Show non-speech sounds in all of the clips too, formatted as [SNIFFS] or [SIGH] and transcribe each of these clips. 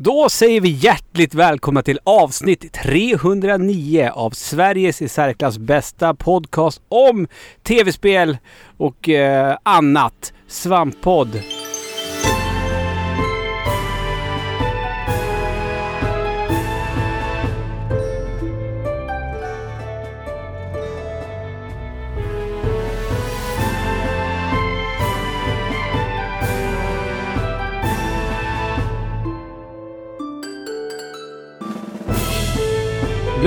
Då säger vi hjärtligt välkomna till avsnitt 309 av Sveriges i särklass bästa podcast om tv-spel och eh, annat. Svamppodd.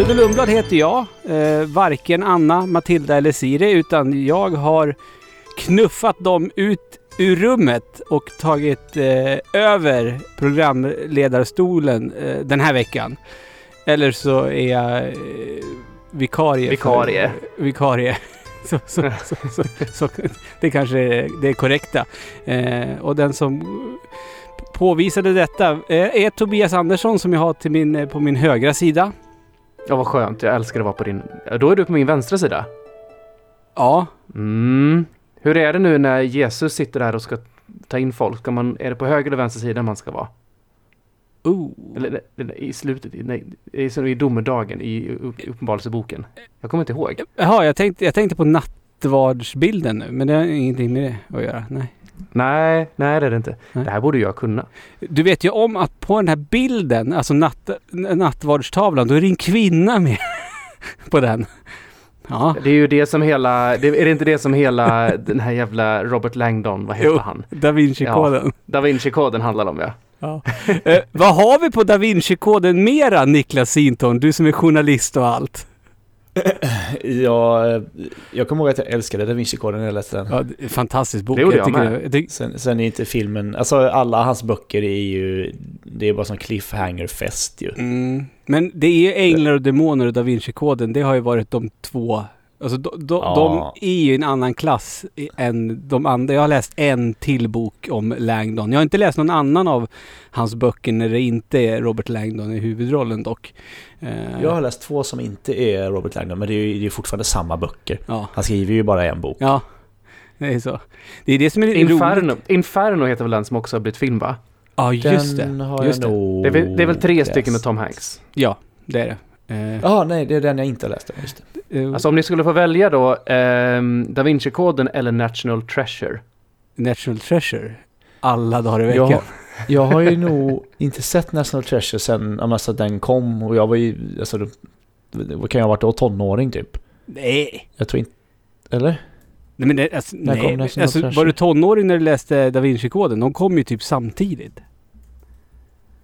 Ludde Lundblad heter jag. Eh, varken Anna, Matilda eller Siri, utan jag har knuffat dem ut ur rummet och tagit eh, över programledarstolen eh, den här veckan. Eller så är jag eh, vikarie. Vikarie. För, vikarie. [LAUGHS] Så, så, så, det kanske är det korrekta. Eh, och den som påvisade detta eh, är Tobias Andersson som jag har till min, eh, på min högra sida. Ja, vad skönt. Jag älskar att vara på din... Då är du på min vänstra sida. Ja, Mm. Hur är det nu när Jesus sitter där och ska ta in folk? Ska man, är det på höger eller vänster sida man ska vara? oh. Eller eller i slutet, nej, i, domedagen i upp- Uppenbarelseboken. Jag kommer inte ihåg. Jaha, jag tänkte, jag tänkte på nattvardsbilden nu, men det har ingenting med det att göra. Nej. Nej, nej det är det inte. Nej. Det här borde jag kunna. Du vet ju om att på den här bilden, alltså natt, nattvardstavlan, då är det en kvinna med [LAUGHS] på den. Ja, Det är ju det som hela, det, är det inte det som hela [LAUGHS] den här jävla Robert Langdon, vad heter Jo. han? Da Vinci-koden. Da Vinci-koden handlar om ja. Ja. Eh, vad har vi på Da Vinci-koden mera, Niklas Sinton? Du som är journalist och allt. [CLEARS THROAT] Jag, jag kommer ihåg att jag älskade Da Vinci-koden när jag läste den. Ja, fantastisk bok. Det gjorde jag tycker med. det- Sen, sen är inte filmen, alltså alla hans böcker är ju, det är bara som cliffhanger-fest ju. Mm. Men det är ju Änglar och Demoner och Da Vinci-koden. Det har ju varit de två. Alltså de, de, Ja. de är ju en annan klass än de andra. Jag har läst en till bok om Langdon. Jag har inte läst någon annan av hans böcker när det inte är Robert Langdon i huvudrollen dock. Eh, Jag har läst två som inte är Robert Langdon, men det är ju det är fortfarande samma böcker. Ja, Han skriver ju bara en bok. ja. Det är så. Det är det som är roligt. Inferno, Inferno heter väl den som också har blivit film va? Ja, just den det. har Just jag det. nog Det är, väl, det är väl tre läst. stycken med Tom Hanks. Ja, det är det. Eh, Ja, nej, det är den jag inte har läst. Just det. Eh, Alltså om ni skulle få välja då ehm, Da Vinci-koden eller National Treasure. National Treasure. Alla dagar i veckan. Jag, [LAUGHS] jag har ju nog inte sett National Treasure sen alltså, den kom och jag var ju, alltså, vad kan jag ha varit då, tonåring typ? Nej. Jag tror inte, eller? Nej men det, alltså, nej. Alltså, var du tonåring när du läste Da Vinci-koden? De kom ju typ samtidigt.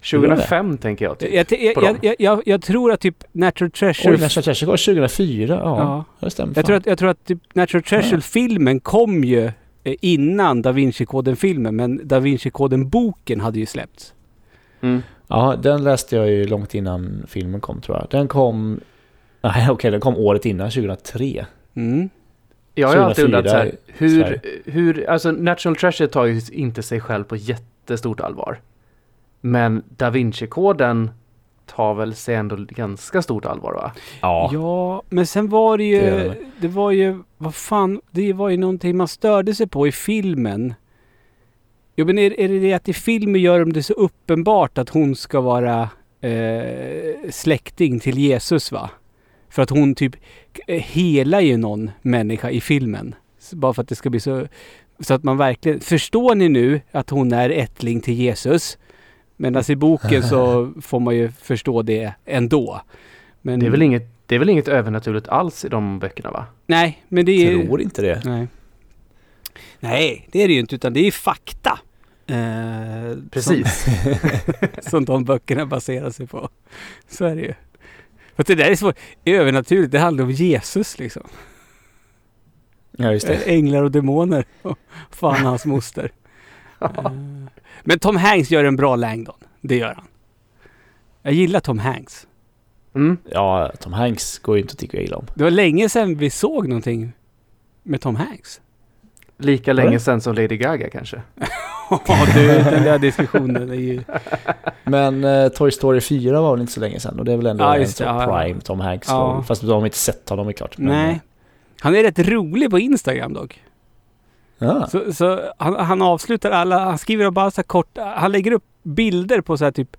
2005 tänker jag. Typ. Jag, jag, jag, jag, jag, tror att typ Natural Treasure... Oj, National Treasure var 2004, ja. ja. Det stämmer Jag tror att, jag tror att typ Natural Treasure-filmen kom ju eh, innan Da Vinci-koden-filmen. Men Da Vinci-koden-boken hade ju släppts. Mm. Ja, den läste jag ju långt innan filmen kom tror jag. Den kom... Nej, [LAUGHS] okej, den kom året innan, 2003. Mm. Jag har alltid 2004 undrat så här, hur, hur, alltså National Treasure tar ju inte sig själv på jättestort allvar. Men Da Vinci-koden tar väl sig ändå ganska stort allvar va? Ja. Ja, men sen var det ju... Det var ju... Vad fan? Det var ju någonting man störde sig på i filmen. Jo men är, är det det att i filmen gör de det så uppenbart att hon ska vara eh, släkting till Jesus va? För att hon typ eh, helar ju någon människa i filmen. Så Bara för att det ska bli så... Så att man verkligen... Förstår ni nu att hon är ättling till Jesus? Medan i boken så [LAUGHS] får man ju förstå det ändå. Men, Det är väl inget, det är väl inget övernaturligt alls i de böckerna va? Nej, men det är... Tror inte det. Nej. Nej, det är det ju inte, utan det är fakta. Eh, Precis. Som, [LAUGHS] som de böckerna baserar sig på. Så är det ju. För det där är så övernaturligt, det handlar om Jesus liksom. Ja, just det. Änglar och demoner. Och fan hans moster. [LAUGHS] Eh, Men Tom Hanks gör en bra Langdon. Det gör han. Jag gillar Tom Hanks. Mm. Ja, Tom Hanks går ju inte att tycka illa om. Det var länge sedan vi såg någonting med Tom Hanks. Lika länge sedan som Lady Gaga kanske. [LAUGHS] Ja du, den där diskussionen är ju... Men eh, Toy Story 4 var väl inte så länge sedan och det är väl ändå Ja, en det, ja, prime Tom Hanks. Ja. Fast de har inte sett honom är klart. Men, Nej. Han är rätt rolig på Instagram dock. Ja. Så, så han, han avslutar alla, han skriver bara så här kort, han lägger upp bilder på så här typ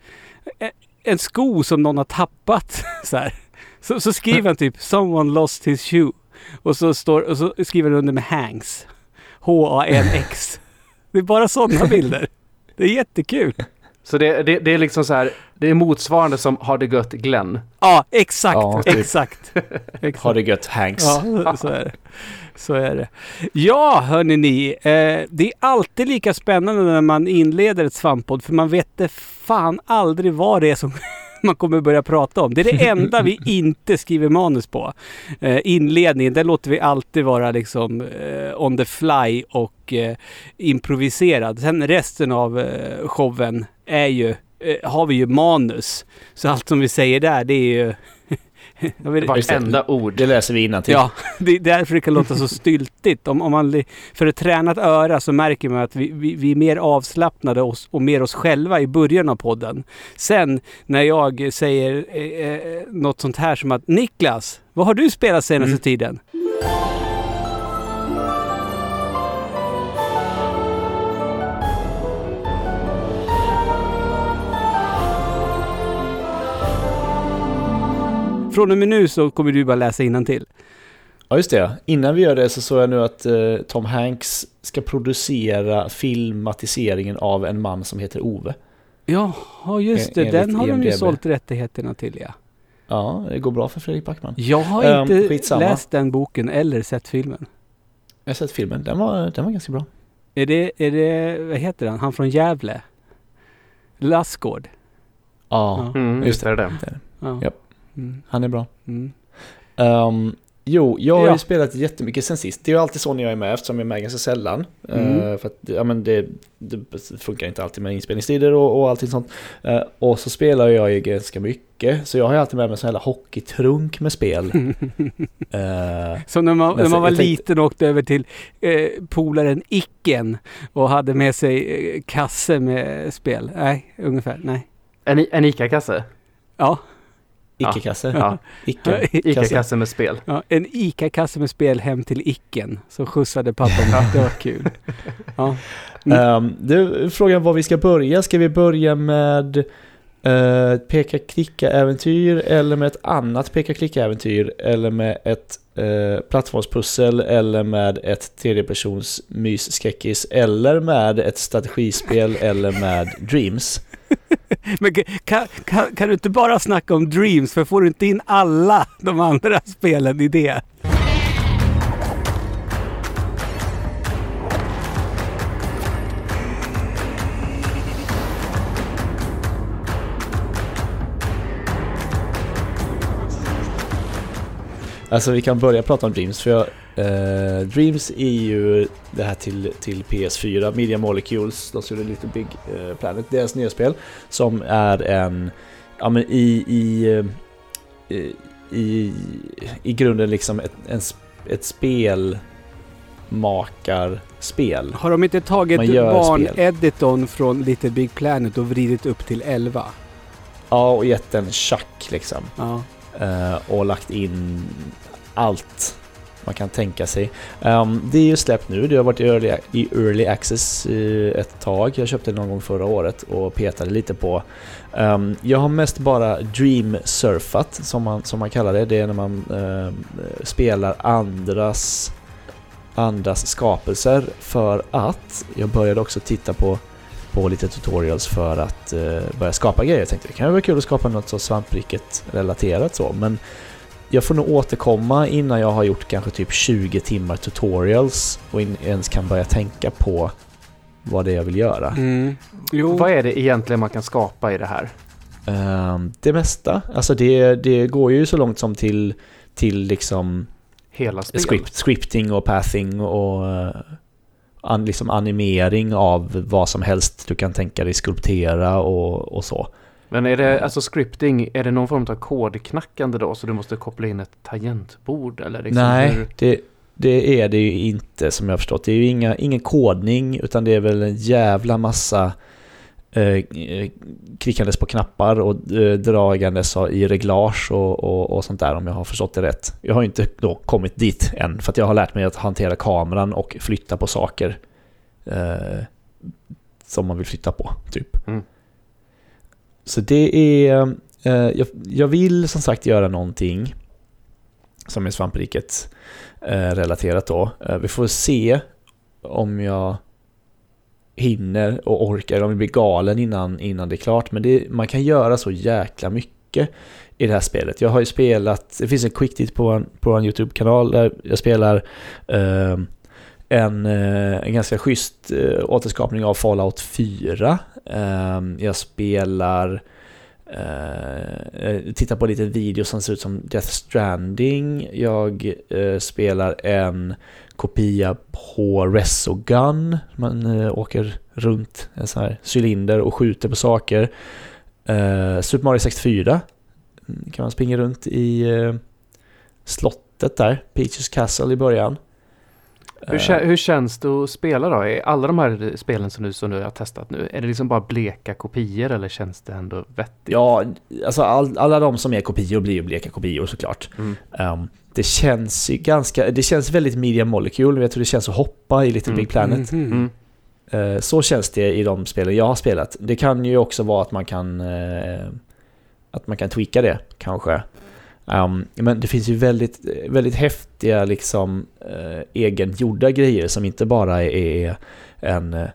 eh, en sko som någon har tappat. [LAUGHS] Så, här. så, så skriver han typ “Someone lost his shoe” och så, står, och så skriver han under med Hanks. H-A-N-X. Det är bara sådana bilder. Det är jättekul. Så det, det, det är liksom så här, det är motsvarande som Har det gött Glenn. Ja, exakt. Ja, typ. exakt. [LAUGHS] exakt. Har det gött Hanks. Ja, så är det. Så är det. Ja, hörni ni. Eh, det är alltid lika spännande när man inleder ett svamppodd för man vet det fan aldrig vad det är som [LAUGHS] man kommer börja prata om. Det är det enda vi [LAUGHS] inte skriver manus på. Eh, inledningen, där låter vi alltid vara liksom eh, on the fly och eh, improviserad. Sen resten av eh, showen är ju, har vi ju manus. Så allt som vi säger där, det är ju... [LAUGHS] Vartenda ord. Det läser vi innan till. Ja, [LAUGHS] det är därför det kan låta så styltigt. Om, om man, för ett tränat öra så märker man att vi, vi, vi är mer avslappnade oss, och mer oss själva i början av podden. Sen när jag säger eh, eh, något sånt här som att Niklas, vad har du spelat senaste Mm. tiden? Från och med nu så kommer du bara läsa till. Ja, just det. Innan vi gör det så såg jag nu att eh, Tom Hanks ska producera filmatiseringen av en man som heter Ove. Ja, just det. Enligt Den har de ju IMDb. sålt rättigheterna till ja. Ja, det går bra för Fredrik Backman. Jag har Ehm, inte skitsamma. läst den boken eller sett filmen. Jag har sett filmen, den var, den var ganska bra. Är det, är det, vad heter han, han från Gävle? Lassgård? Ja, Mm, Just just det. Är det. Ja. Japp. Mm. han är bra. Mm. Ehm, jo, jag har Ja. ju spelat jättemycket sen sist. Det är ju alltid så när jag är med eftersom jag är med ganska sällan. Mm. Eh, för att ja, men det, det funkar inte alltid med inspelningstider och, och allting sånt. Eh, och så spelar jag ju ganska mycket. Så jag har ju alltid med mig en sån här hockeytrunk med spel. [LAUGHS] Eh, Så när man, när man var tänkte- liten och åkte över till eh, polaren Icken och hade med sig eh, kasse med spel? Nej, ungefär. Nej. En, en ICA-kasse. Ja, Icke-kasse. Ja. Icke. [LAUGHS] ICA-kasse med spel. ja en ICA-kasse med spel hem till Icken. Så skjutsade pappa. det var kul. Ja. Mm. Um, det, frågan var vi ska börja. Ska vi börja med uh, peka-klicka-äventyr eller med ett annat peka-klicka-äventyr eller med ett uh, plattformspussel eller med ett tredjepersons mysskräckis eller med ett strategispel eller med Dreams? [LAUGHS] Men kan, kan, kan du inte bara snacka om Dreams för får du inte in alla de andra spelen i det? Alltså vi kan börja prata om Dreams för jag, eh, Dreams är ju det här till, till PS4, Media Molecules, de gjorde Little Big eh, Planet, deras nya spel som är en, ja men i, i, eh, i, i grunden liksom ett, en, ett spelmakarspel. Har de inte tagit barn-editorn från Little Big Planet och vridit upp till 11? Ja, och gett en tjack liksom. Ja eh, och lagt in allt man kan tänka sig. Um, det är ju släppt nu, det har varit i early, i early access eh, ett tag. Jag köpte det någon gång förra året och petade lite på. Um, jag har mest bara dream surfat som man, som man kallar det. Det är när man uh, spelar andras, andras skapelser för att jag började också titta på på lite tutorials för att eh, börja skapa grejer. Jag tänkte det kan ju vara kul att skapa något så svampriket relaterat så, men jag får nog återkomma innan jag har gjort kanske typ 20 timmar tutorials och ens kan börja tänka på vad det är jag vill göra. Mm. Jo. Vad är det egentligen man kan skapa i det här? Ehm, det mesta, alltså det, det går ju så långt som till, till liksom Hela spel? script, scripting och pathing och eh, an, liksom animering av vad som helst du kan tänka dig skulptera och, och så. Men är det, alltså scripting, är det någon form av kodknackande då? Så du måste koppla in ett tangentbord eller liksom Nej, hur- det, det är det ju inte som jag har förstått. Det är ju inga, ingen kodning utan det är väl en jävla massa eh, klickandes på knappar och eh, dragandes i reglage och, och, och sånt där om jag har förstått det rätt. Jag har inte då kommit dit än för att jag har lärt mig att hantera kameran och flytta på saker eh, som man vill flytta på, typ. Mm. så det är... eh, jag, jag vill som sagt göra någonting som är svampriket eh, relaterat då. Eh, vi får se om jag hinner och orkar, om vi blir galen innan, innan det är klart. Men det, man kan göra så jäkla mycket i det här spelet. Jag har ju spelat, det finns en quick tit på en, på en YouTube-kanal där jag spelar ehm, eh, en, en ganska schysst eh, återskapning av Fallout 4. Eh, jag spelar Eh, eh, uh, tittar på lite videos video som ser ut som Death Stranding. Jag uh, spelar en kopia på Resogun. Man uh, åker runt en sån här cylinder och skjuter på saker. Uh, Super Mario 64 mm, kan man springa runt i slottet där, Peaches Castle i början. Hur, hur, känns det att spela då? Är alla de här spelen som du, som du har testat nu, är det liksom bara bleka kopior eller känns det ändå vettigt? Ja, alltså all, alla de som är kopior blir ju bleka kopior såklart. Mm. Um, det känns ju ganska, det känns väldigt media molecule, jag tror det känns att hoppa i Little mm. Big Planet. Mm. mm. Uh, så känns det i de spelen jag har spelat. Det kan ju också vara att man kan uh, att man kan tweaka det kanske. Um, men det finns ju väldigt, väldigt häftiga liksom uh, egengjorda grejer som inte bara är en, uh,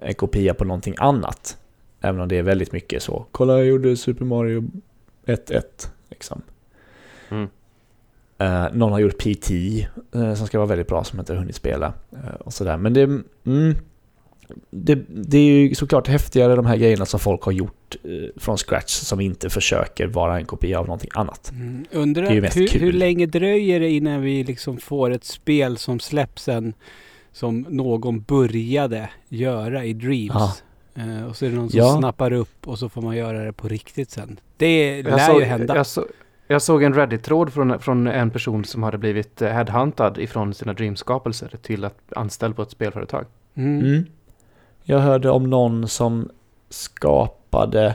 en kopia på någonting annat. Även om det är väldigt mycket så. Kolla jag gjorde Super Mario 1-1 liksom. Mm. Uh, någon har gjort PT uh, som ska vara väldigt bra som jag inte har hunnit spela. Uh, och sådär. Men det, mm, det, det, är ju såklart häftigare de här grejerna som folk har gjort eh, från scratch som inte försöker vara en kopia av någonting annat. Mm. Undrar hur, hur, länge dröjer det innan vi liksom får ett spel som släpps sen som någon började göra i Dreams? Eh, och så är det någon som ja. snappar upp och så får man göra det på riktigt sen. Det lär såg, ju hända. Jag, så, jag såg en Reddit-tråd från, från en person som hade blivit eh, headhuntad ifrån sina Dreams-skapelser till att anställd på ett spelföretag. Mm. Mm. Jag hörde om någon som skapade,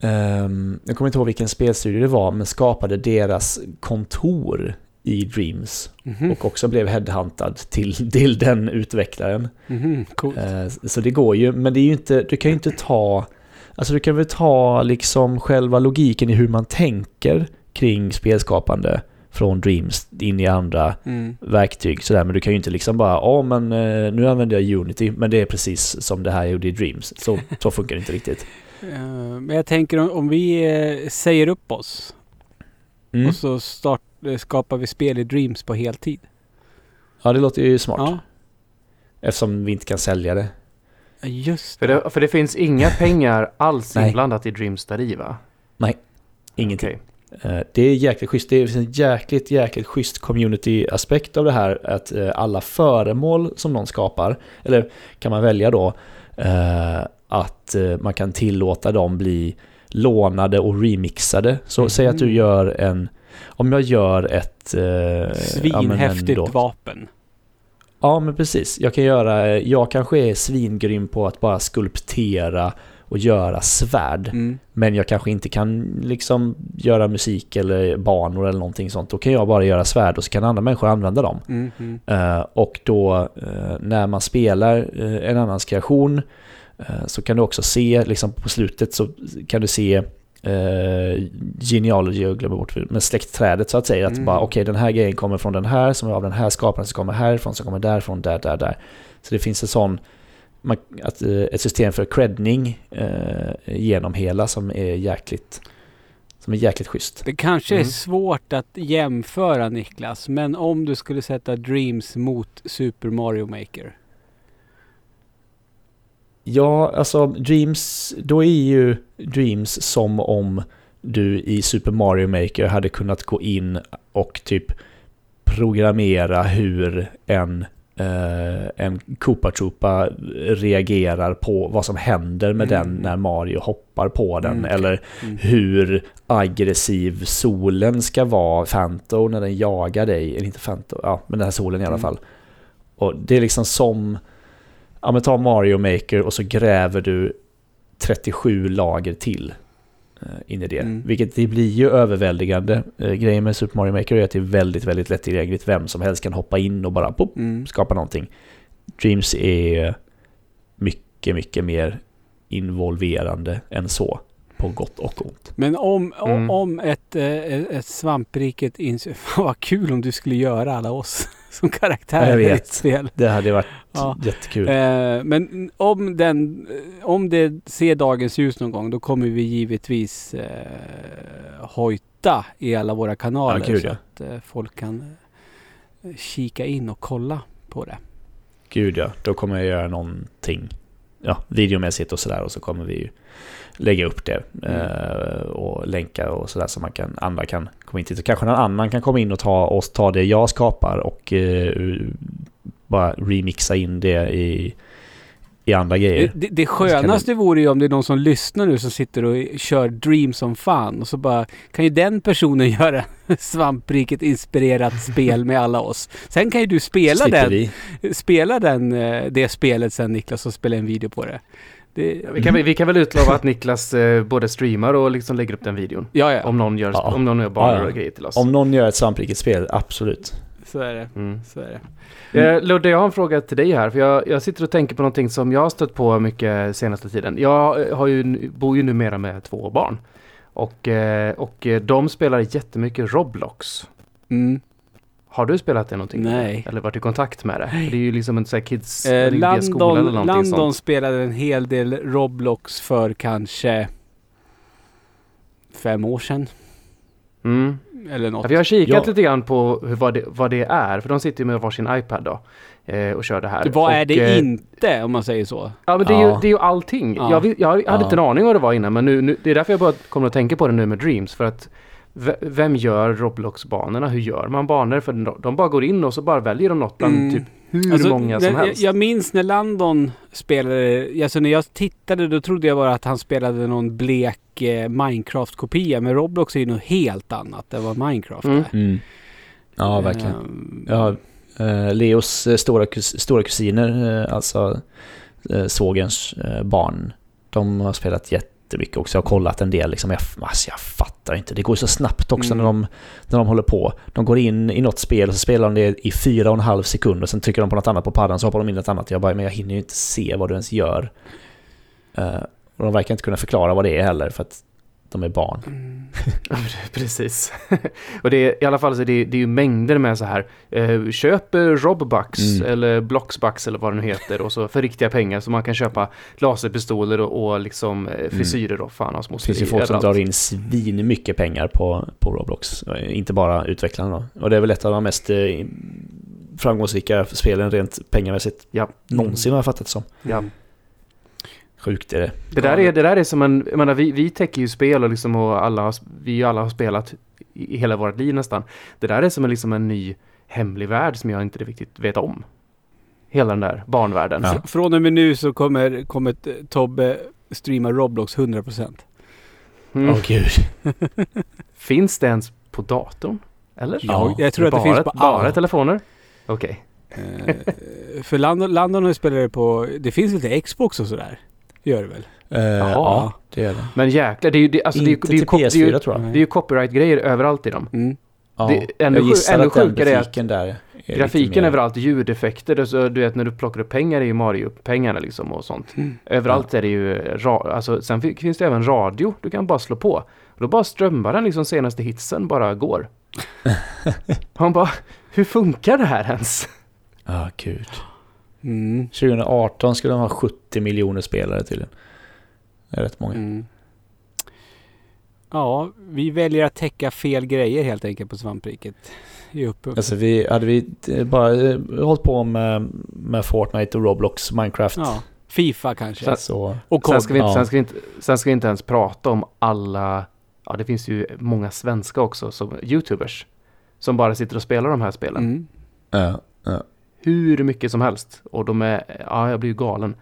um, jag kommer inte ihåg vilken spelstudio det var, men skapade deras kontor i Dreams mm -hmm. och också blev headhuntad till, till den utvecklaren. Mm -hmm. Uh, så det går ju, men det är ju inte, du kan ju inte ta, alltså du kan väl ta liksom själva logiken i hur man tänker kring spelskapande från Dreams in i andra mm. verktyg sådär. Men du kan ju inte liksom bara, ja men eh, nu använder jag Unity, men det är precis som det här jag gjorde i Dreams. Så, [LAUGHS] så funkar det inte riktigt. Uh, men jag tänker om, om vi uh, säger upp oss mm. och så start, skapar vi spel i Dreams på heltid. Ja, det låter ju smart. Ja. Eftersom vi inte kan sälja det. Just det. För det, för det finns inga pengar alls inblandat i Dreams där va? Nej, ingenting. Okay. Eh, det är jäkligt schysst. Det finns en jäkligt, jäkligt schysst community-aspekt av det här. Att eh, alla föremål som någon skapar, eller kan man välja då, eh, att man kan tillåta dem bli lånade och remixade. Så mm. säg att du gör en, om jag gör ett... Svinhäftigt ja, vapen. Ja men precis. Jag kan göra, jag kanske är svingrym på att bara skulptera och göra svärd. Mm. Men jag kanske inte kan liksom göra musik eller banor eller någonting sånt. Då kan jag bara göra svärd och så kan andra människor använda dem. Mm. Uh, och då uh, när man spelar uh, en annans kreation så kan du också se, liksom på slutet så kan du se Uh, genealogy, jag glömmer bort men släktträdet så att säga. Att mm. bara okej okay, den här grejen kommer från den här, som är av den här skaparen som kommer härifrån, som kommer därifrån, där, där, där. Så det finns en sån att, eh, ett system för credning eh, genom hela som är jäkligt som är jäkligt schysst. Det kanske mm. är svårt att jämföra Niklas, men om du skulle sätta Dreams mot Super Mario Maker? Ja, alltså Dreams, då är ju Dreams som om du i Super Mario Maker hade kunnat gå in och typ programmera hur en eh, en Koopa Troopa reagerar på vad som händer med mm. den när Mario hoppar på den. Mm. Eller mm. hur aggressiv solen ska vara, Fanto, när den jagar dig. Eller inte Fanto, ja, men den här solen i alla mm. fall. Och det är liksom som, ja men ta Mario Maker och så gräver du 37 lager till. Eh, in i det. Mm. Vilket det blir ju överväldigande. Eh, grejen med Super Mario Maker är att det är väldigt, väldigt lättillgängligt. Vem som helst kan hoppa in och bara pop, mm. skapa någonting. Dreams är mycket, mycket mer involverande än så. På gott och ont. Men om, om- Mm. om ett, eh, ett svampriket ins... Fan [LAUGHS] vad kul om du skulle göra alla oss [LAUGHS] som karaktärer Jag vet. spel. Det hade varit Ja. jättekul. Eh, men om, den, om det ser dagens ljus någon gång då kommer vi givetvis eh, hojta i alla våra kanaler Ja, gud, så ja. att eh, folk kan eh, kika in och kolla på det. Gud ja, då kommer jag göra någonting ja, videomässigt och sådär och så kommer vi ju lägga upp det eh, och länkar och sådär så man kan, andra kan komma in till. Så kanske någon annan kan komma in och ta, och ta det jag skapar och eh, bara remixa in det i, i andra Det, grejer. det, det skönaste vore ju om det är någon som lyssnar nu som sitter och kör Dream som fan och så bara kan ju den personen [LAUGHS] göra svampriket inspirerat spel med alla oss. Sen kan ju du spela Slipper den, vi. spela den, eh, det spelet sen Niklas och spela en video på det. Det Vi kan, vi kan väl utlova att Niklas eh, både streamar och liksom lägger upp den videon. ja, ja, Om någon gör, Ja. om någon gör banor Ja, ja. och grejer till oss. Om någon gör ett svampriket spel, absolut. så är det. Mm. Så är det. Eh, Ludde, jag har en fråga till dig här. För jag, jag sitter och tänker på någonting som jag har stött på mycket senaste tiden. Jag eh, har ju, bor ju numera med två barn. Och, eh, och eh, de spelar jättemycket Roblox. Mm. Har du spelat det någonting? Nej. Eller varit i kontakt med det? För Det är ju liksom en sån här kids... Eh, skolan eller Landon, någonting Landon sånt. spelade en hel del Roblox för kanske fem år sedan. Mm. Eller något. Ja, vi har kikat Ja. lite grann på hur, vad, det, vad det är. För de sitter ju med varsin iPad då. Eh, och kör det här. Vad är det eh, inte om man säger så? Ja men det är, ju, Ja. det är ju allting. Ja. Jag, jag hade Ja. inte en aning vad det var innan men nu, nu, det är därför jag bara kommer att tänka på det nu med Dreams. För att vem gör Roblox-banorna? Hur gör man banor? För de, bara går in och så bara väljer de något bland Mm. typ hur Alltså, många som när- helst. Jag, jag minns när Landon spelade, alltså när jag tittade då trodde jag bara att han spelade någon blek eh, Minecraft-kopia. Men Roblox är ju något helt annat än vad Minecraft Mm. är. Mm. Ja, verkligen. Ehm, Ja, eh, Leos eh, stora, kus, stora kusiner, eh, alltså eh, svågerns eh, barn, de har spelat jättemycket också. Jag har kollat en del liksom. Jag, alltså, jag fattar inte. Det går så snabbt också Mm. när, de, när de håller på. De går in i något spel och så spelar de det i fyra och en halv sekund och sen trycker de på något annat på paddan så hoppar de in i ett annat. Jag bara, men jag hinner ju inte se vad du ens gör. Eh, och de verkar inte kunna förklara vad det är heller för att de är barn. mm. Precis. [LAUGHS] och det är, i alla fall så det, det är ju mängder med så här. Eh, köp Robbucks Mm. eller Bloxbucks eller vad det nu heter. Och så för riktiga pengar så man kan köpa laserpistoler och, och liksom eh, frisyrer och fan och små Mm. Det finns ju folk som drar in svin mycket pengar på, på Roblox. Eh, Inte bara utvecklarna då. Och det är väl ett av de mest eh, framgångsrika spelen rent pengamässigt Ja. någonsin har jag fattat det som. Ja. Sjukt är det. Det där, är, det där är som en, jag menar vi, vi täcker ju spel och liksom och alla, har- vi alla har spelat i, hela vårt liv nästan. Det där är som en, liksom en ny hemlig värld som jag inte riktigt vet om. Hela den där barnvärlden. Ja. Fr- Från och med nu så kommer, kommer Tobbe streama Roblox 100%. Åh Mm. gud. [LAUGHS] Finns det ens på datorn? Eller? Ja, jag tror att det bara, finns på Bara alla. telefoner? Okej. Eh, för Landon, Landon har ju spelat det på, det finns lite Xbox och sådär. Gör det väl? Eh, Jaha. ja, det är det. Men jäklar, det är ju, det, alltså, det är, ju- Inte det är, ju till kop- det är, PS4 ju, tror jag. Det är ju copyright-grejer överallt i dem. Mm. Ja. det- ännu jag sjuk- gissar ännu att den sjukare är att grafiken där är Grafiken mer- överallt, ljudeffekter, det, så, du vet när du plockar upp pengar är ju Mario-pengarna liksom och sånt. Mm. Överallt är det ju, ra- alltså sen fi- finns det även radio, du kan bara slå på. Och då bara strömmar den liksom senaste hitsen bara går. [LAUGHS] Han bara, hur funkar det här ens? Ja, gud. Mm. 2018 skulle de ha 70 miljoner spelare tydligen. Det är rätt många. Mm. Ja, vi väljer att täcka fel grejer helt enkelt på svampriket. I upp. Alltså vi, hade vi eh, bara eh, hållit på med, med Fortnite och Roblox, Minecraft. Ja, Fifa kanske. Så- Så, och Sen ska, vi inte, Ja. sen, ska vi inte, sen ska vi inte ens prata om alla, ja det finns ju många svenska också, som YouTubers. Som bara sitter och spelar de här spelen. Mm. ja, ja. Hur mycket som helst. Och de är, ja jag blir ju galen.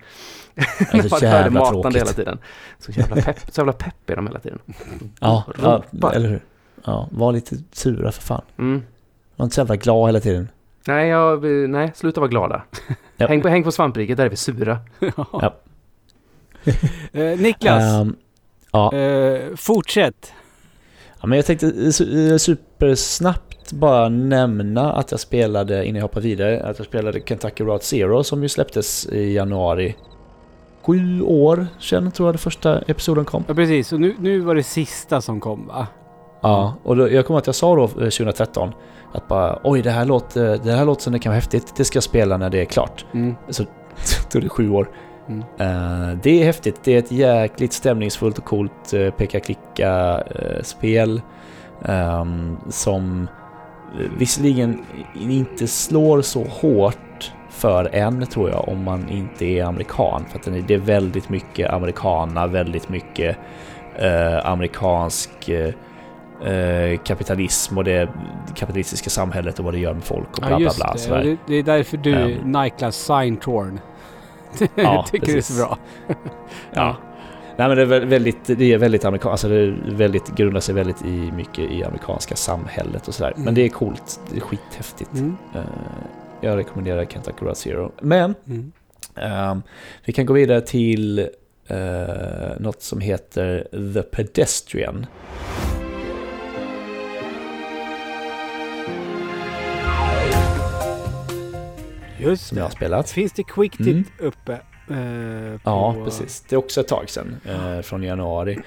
Det är så [LAUGHS] jävla matande tråkigt. hela tiden. Så jävla pepp, så jävla pepp är de hela tiden. Ja, ja, eller hur? Ja, var lite sura för fan. Mm. Var inte så jävla glad hela tiden. Nej, jag, nej, sluta vara glada. Japp. Häng, på, häng på svampriket, där är vi sura. Ja. [LAUGHS] Eh, Niklas, Ehm, ja. eh, fortsätt. ja, men jag tänkte eh, eh, bara nämna att jag spelade, innan jag hoppar vidare, att jag spelade Kentucky Route Zero som ju släpptes i januari sju år sedan tror jag den första episoden kom. Ja precis, och nu, nu var det sista som kom va? Ja, och då, jag kommer att jag sa då eh, 2013 att bara oj det här låter, det här låter som det kan vara häftigt. Det ska jag spela när det är klart. Mm. Så [LAUGHS] tog det sju år. Mm. Eh, det är häftigt. Det är ett jäkligt stämningsfullt och coolt uh, peka-klicka-spel. ehm, som eh, visserligen inte slår så hårt för en tror jag om man inte är amerikan. För att det är väldigt mycket americana, väldigt mycket eh, amerikansk eh, eh, kapitalism och det kapitalistiska samhället och vad det gör med folk och bla Ja bla bla. det. sådär. det. Är därför du, Ehm. Niklas Signtorn, [LAUGHS] Ja, tycker det är precis. så bra. Ja. Nej men det är vä- väldigt, det är väldigt amerikanskt, alltså det är väldigt, grundar sig väldigt i mycket i amerikanska samhället och sådär. Mm. Men det är coolt, det är skithäftigt. Mm. Eh, jag rekommenderar Kentucky Route Zero. Men Mm. ehm, vi kan gå vidare till uh, något som heter The Pedestrian. Just Som det. jag har spelat. Finns det quick tip Mm. uppe? Eh, Ja, på- precis. Det är också ett tag sedan, eh, från januari.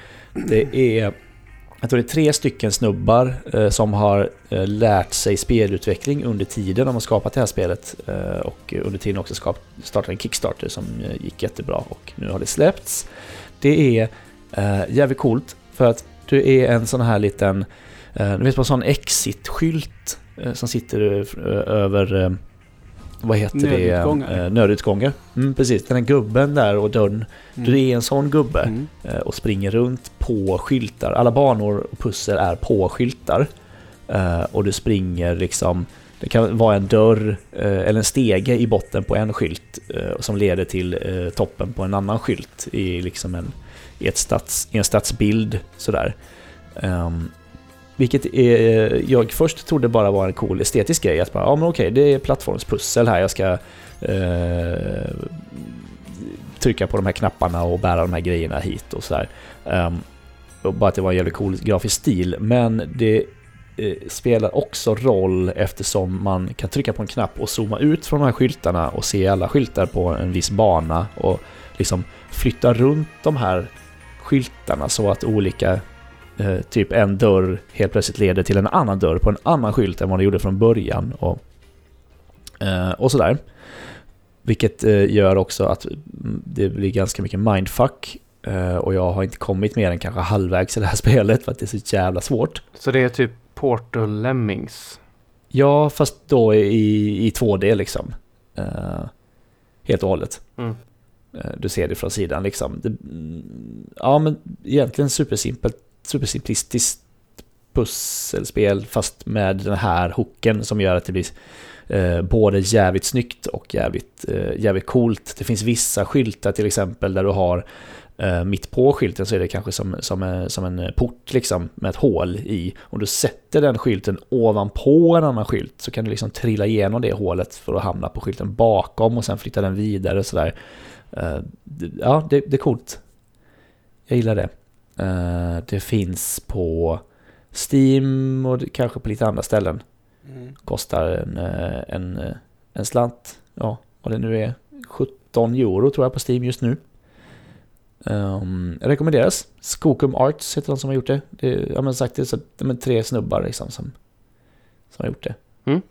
Det är, jag tror det är tre stycken snubbar eh, som har lärt sig spelutveckling under tiden de har skapat det här spelet. Och under tiden också skap, startat en Kickstarter som gick jättebra och nu har det släppts. Det är jävligt coolt för att du är en sån här liten, du vet på en sån exit-skylt som sitter över vad heter Nödutgångar. det? Eh, nödutgångar. Mm, precis, den här gubben där och dörren. Mm. Du är en sån gubbe Mm. eh, och springer runt på skyltar. Alla banor och pussel är på skyltar. Eh, Och du springer liksom... Det kan vara en dörr eller en stege i botten på en skylt som leder till toppen på en annan skylt i, liksom en, i, ett stats, i en stadsbild. Sådär. Vilket är, eh, jag först trodde bara var en cool estetisk grej. Att bara, ja men okej, det är plattformspussel här. Jag ska eh, trycka på de här knapparna och bära de här grejerna hit och sådär. Um, ehm, och bara att det var en jävligt cool grafisk stil. Men det eh, spelar också roll eftersom man kan trycka på en knapp och zooma ut från de här skyltarna och se alla skyltar på en viss bana och liksom flytta runt de här skyltarna så att olika eh, typ en dörr helt plötsligt leder till en annan dörr på en annan skylt än vad det gjorde från början och, eh, och sådär. Vilket eh, gör också att det blir ganska mycket mindfuck eh, och jag har inte kommit mer än kanske halvvägs i det här [LAUGHS] spelet för att det är så jävla svårt. Så det är typ Portal Lemmings. Ja, fast då i, i 2D liksom. Eh, helt och hållet. Mm. Eh, Du ser det från sidan liksom. Det, ja, men egentligen supersimpelt, supersimplistiskt pusselspel fast med den här hooken som gör att det blir eh, både jävligt snyggt och jävligt, eh, jävligt coolt. Det finns vissa skyltar till exempel där du har eh, mitt på skylten så är det kanske som, som, en, som en port liksom med ett hål i. Om du sätter den skylten ovanpå en annan skylt så kan du liksom trilla igenom det hålet för att hamna på skylten bakom och sen flytta den vidare och sådär. Eh, ja, det, det är coolt. Jag gillar det. Eh, det finns på Steam och det- kanske på lite andra ställen. Mm. Kostar en, eh, en, eh, en slant. Ja, vad det nu är. 17 euro tror jag på Steam just nu. Um, rekommenderas. Skokum Arts heter de som har gjort det. det är, ja, men sagt, det är så, de är tre snubbar liksom som, som har gjort det. Mm.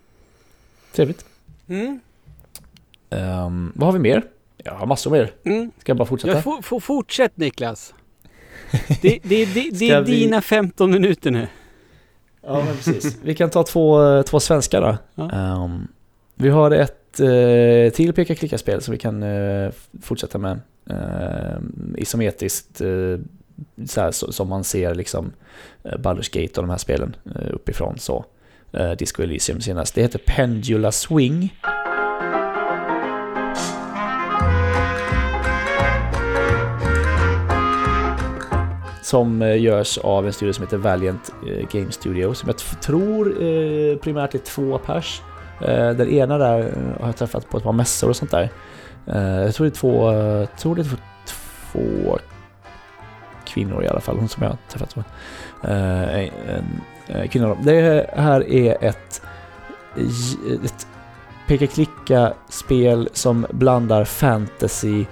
Trevligt. Mm. Um, vad har vi mer? Jag har massor mer. Mm. Ska jag bara fortsätta? Jag får, får fortsätt Niklas. Det, det, det, det är vi- dina 15 minuter nu. Ja, men precis. Vi kan ta två, två svenska då. Ja. Ehm, vi har ett uh, till peka-klicka-spel som vi kan eh, f- fortsätta med. Uh, isometriskt, eh, så här, så, som man ser liksom uh, Baldur's Gate och de här spelen uh, uppifrån. Så. Uh, Disco Elysium senast. Det heter Pendula Swing. Som eh, görs av en studio som heter Valiant eh, Game Studio. Som jag tror eh, primärt är två pers. Den ena där har jag träffat på ett par mässor och sånt där. Jag tror det är två, tror det är två, kvinnor i alla fall, hon som jag har träffat kvinnor. Det här är ett, ett peka-klicka-spel som blandar fantasy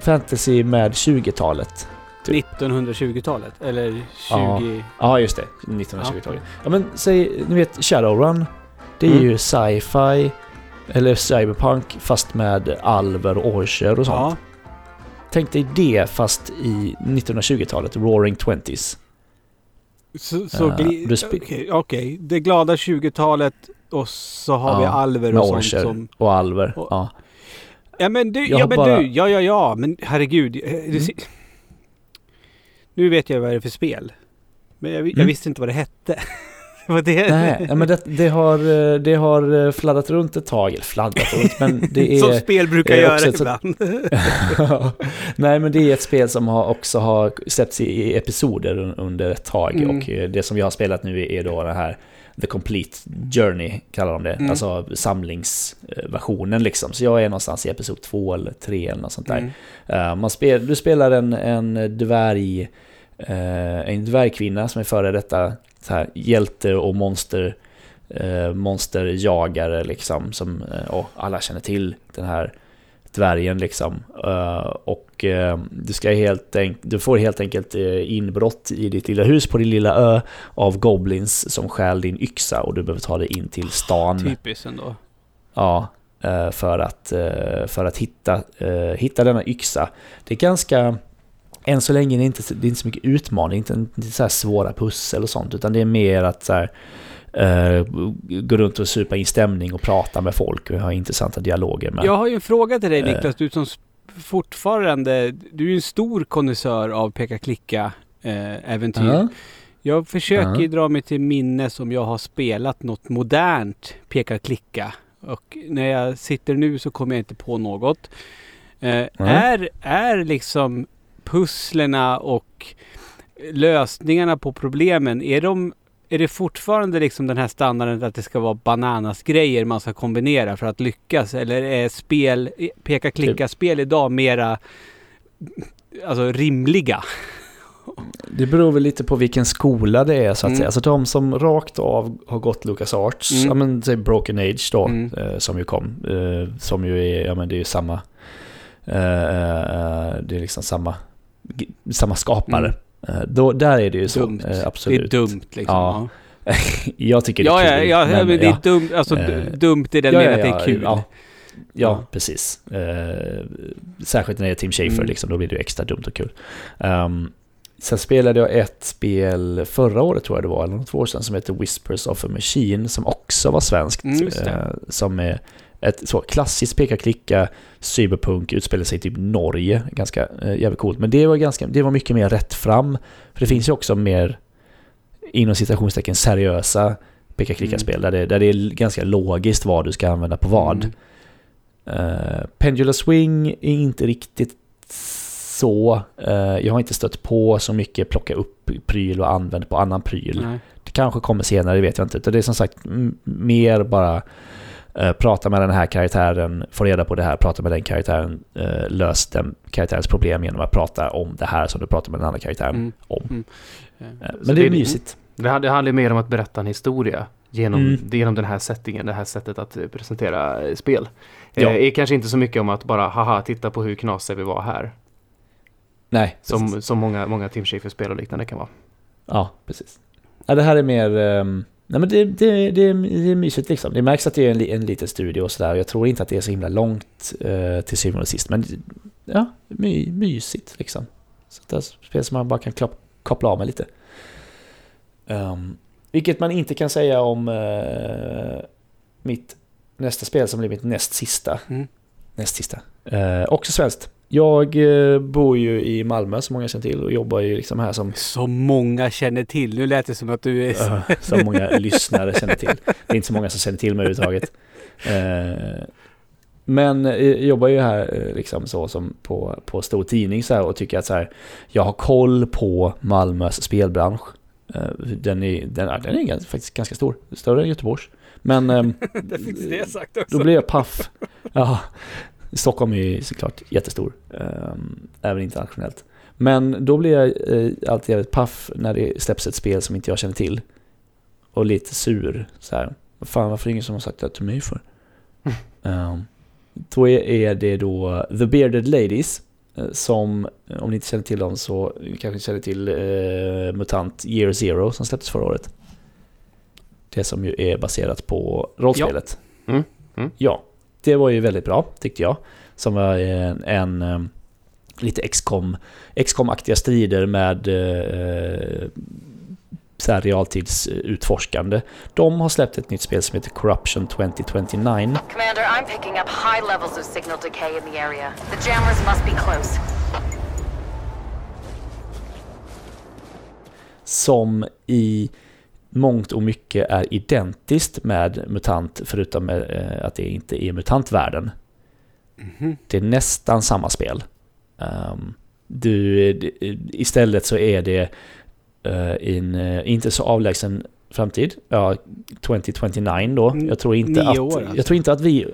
fantasy med 20-talet. Typ. 1920-talet? Eller 20... Ja. Ja, just det. 1920-talet. Ja. men säg, ni vet Shadowrun. Det är Mm. ju sci-fi, eller cyberpunk, fast med alver och orcher och sånt. Ja. Tänk dig det fast i 1920-talet, Roaring Twenties. Så, så spe- Okej, okej. det glada 20-talet och så har vi Ja, alver med och sånt som... Och alver. Och- Ja. Ja men du, Jag ja men bara- du, ja ja ja, men herregud. eh, Mm. Nu vet jag vad det är för spel. Men jag, vi- jag Mm. visste inte vad det hette. [LAUGHS] det var det. Nej, men det, det, har, eh, det har eh, fladdat runt ett tag. Eller fladdat runt, men det [LAUGHS] Som är... spel brukar är göra ibland. [LAUGHS] Nej, men det är ett spel som har också har släppts i, i episoder un- under ett tag. Mm. Och eh, det som jag har spelat nu är då den här The Complete Journey, kallar de det. Mm. Alltså samlingsversionen liksom. Så jag är någonstans i episod två eller tre eller något sånt där. Mm. Eh, man spel, du spelar en, en dvärg... eh, en dvärgkvinna som är före detta så här, hjälte och monster... Uh, monsterjagare liksom. Som, eh, och alla känner till den här dvärgen liksom. Eh, och eh, du, ska helt du får helt enkelt eh, inbrott i ditt lilla hus på din lilla ö av goblins som stjäl din yxa och du behöver ta dig in till stan. Typiskt ändå. Ja, för att, för att hitta, hitta denna yxa. Det är ganska... Än så länge är det inte, det är inte så mycket utmaning, det är inte, inte så svåra pussel och sånt, utan det är mer att så här, eh, gå runt och supa in stämning och prata med folk och ha intressanta dialoger med. Jag har ju en fråga till dig Eh. Niklas, du som fortfarande, du är ju en stor konnässör av peka-klicka eh, äventyr. Ja. Jag försöker Ja. dra mig till minnes om jag har spelat något modernt peka-klicka. Och när jag sitter nu så kommer jag inte på något. Eh, är, är liksom pusslerna och lösningarna på problemen, är de är det fortfarande liksom den här standarden att det ska vara bananasgrejer man ska kombinera för att lyckas? Eller är spel, peka-klicka-spel idag mera alltså rimliga? Det beror väl lite på vilken skola det är så att Mm. säga. Alltså de som rakt av har gått Lucas Arts, Mm. ja men säg Broken Age då, Mm. eh, som ju kom. Eh, som ju är, ja men det är ju samma, eh, eh, det är liksom samma, samma skapare. Eh, då, där är det ju så, Dumt. eh, Det är absolut. dumt liksom. Ja, [LAUGHS] Jag tycker det Ja, är ja, kul. ja, men, det är ja. dumt. Alltså Eh, dumt i den ja, meningen ja, att det är kul. Ja, ja, Ja. precis. Eh, särskilt när det är Tim Schafer, Mm. liksom, då blir det ju extra dumt och kul. Um, sen spelade jag ett spel förra året tror jag det var, eller två år sedan, som heter Whispers of a Machine, som också var svenskt. Mm, eh, som är ett så klassiskt peka-klicka, cyberpunk, utspelar sig i typ Norge. Ganska eh, jävligt coolt. Men det var, ganska, det var mycket mer rätt fram. För det finns ju också mer, inom citationstecken, seriösa peka-klicka-spel, Mm. där, det, där det är ganska logiskt vad du ska använda på vad. Mm. Uh, Pendula Swing är inte riktigt så. Eh, jag har inte stött på så mycket plocka upp pryl och använd på annan pryl. Nej. Det kanske kommer senare, det vet jag inte. Det är som sagt mer bara eh, prata med den här karaktären, få reda på det här, prata med den karaktären, uh, lös den karaktärens problem genom att prata om det här som du pratar med den andra karaktären Mm. om. Mm. Eh, Eh, men det är det- mysigt. Det det handlar mer om att berätta en historia genom, Mm. genom den här settingen, det här sättet att eh, presentera eh, spel. Ja. Eh, är kanske inte så mycket om att bara haha, titta på hur knasiga vi var här. Nej, precis. Som, som många, många Tim Schafer-spel och liknande kan vara. Ja, precis. Ja, det här är mer... ehm, nej men det, det, det, det är mysigt liksom. Det märks att det är en, en liten studio och sådär. Jag tror inte att det är så himla långt uh, till syvende och sist. Men ja, my, mysigt liksom. Så det är spel som man bara kan klopp, koppla av med lite. Um, vilket man inte kan säga om eh, mitt nästa spel som blir mitt näst sista. Mm. Näst sista. Eh, också svenskt. Jag eh, bor ju i Malmö som många känner till och jobbar ju liksom här som Så många känner till. Nu lät det som att du är... Uh, som många [LAUGHS] lyssnare känner till. Det är inte så många som känner till mig överhuvudtaget. Eh, men eh, jag jobbar ju här liksom så som på, på stor tidning så här och tycker att så här, jag har koll på Malmös spelbransch. Den är, den, ja, den är faktiskt ganska stor, större än Göteborgs. Men ehm, [LAUGHS] det finns det sagt också. då blir jag paff. Ja, Stockholm är ju såklart jättestor, ehm, även internationellt. Men då blir jag eh, alltid jävligt paff när det släpps ett spel som inte jag känner till. Och lite sur. Så här. Fan, varför är det ingen som har sagt det till mig för? [LAUGHS] Ehm, då är, är det då The Bearded Ladies. eh, som, eh, om ni inte känner till dem så kanske ni känner till eh, MUTANT Year Zero som släpptes förra året. Det som ju är baserat på rollspelet. Ja. Mm. Mm. ja, det var ju väldigt bra tyckte jag. Som var en, en eh, lite XCOM, XCOM-aktiga strider med eh, så här realtidsutforskande. De har släppt ett nytt spel som heter Corruption 2029. Commander, I'm picking up high levels of signal decay in the area. The jammers must be close. Som i mångt och mycket är identiskt med MUTANT förutom eh, att det inte är MUTANT-världen. Mhm. Det är nästan samma spel. Um, du, istället så är det uh, i en uh, inte så avlägsen framtid, ja 2029 då. Mm, Jag tror inte nio att, år alltså. jag tror inte att vi,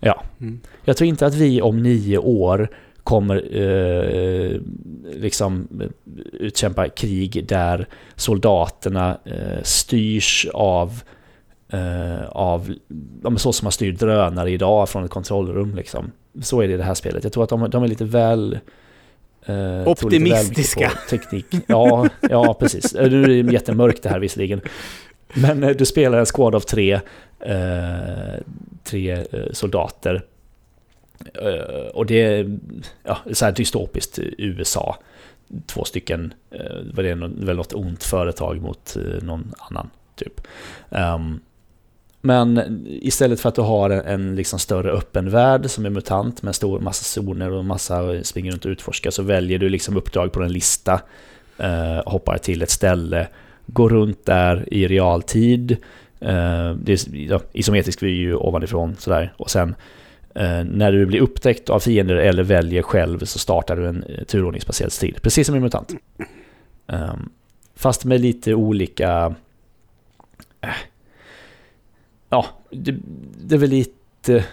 ja, Mm. jag tror inte att vi om nio år kommer eh, liksom eh, utkämpa krig där soldaterna eh, styrs av, eh, av så som man styr drönare idag från ett kontrollrum. Liksom. Så är det i det här spelet. Jag tror att de, de är lite väl... eh, tror lite väl Optimistiska. Teknik. Ja, ja, precis. Eh, Du är jättemörkt det här visserligen. Men eh, du spelar en squad av tre, eh, tre eh, soldater. Eh, och det är ja, så här dystopiskt USA. Två stycken, eh, var det är väl något ont företag mot eh, någon annan typ. Ehm, men istället för att du har en, liksom större öppen värld som är mutant med stor massa zoner och massa springer runt och utforskar så väljer du liksom uppdrag på en lista. Hoppar till ett ställe, går runt där i realtid. Det är ja, isometrisk vy ju ovanifrån sådär. Och sen Eh, när du blir upptäckt av fiender eller väljer själv så startar du en eh, turordningsbaserad strid. Precis som i MUTANT. Ehm, fast med lite olika... Eh, ja, det, det är väl lite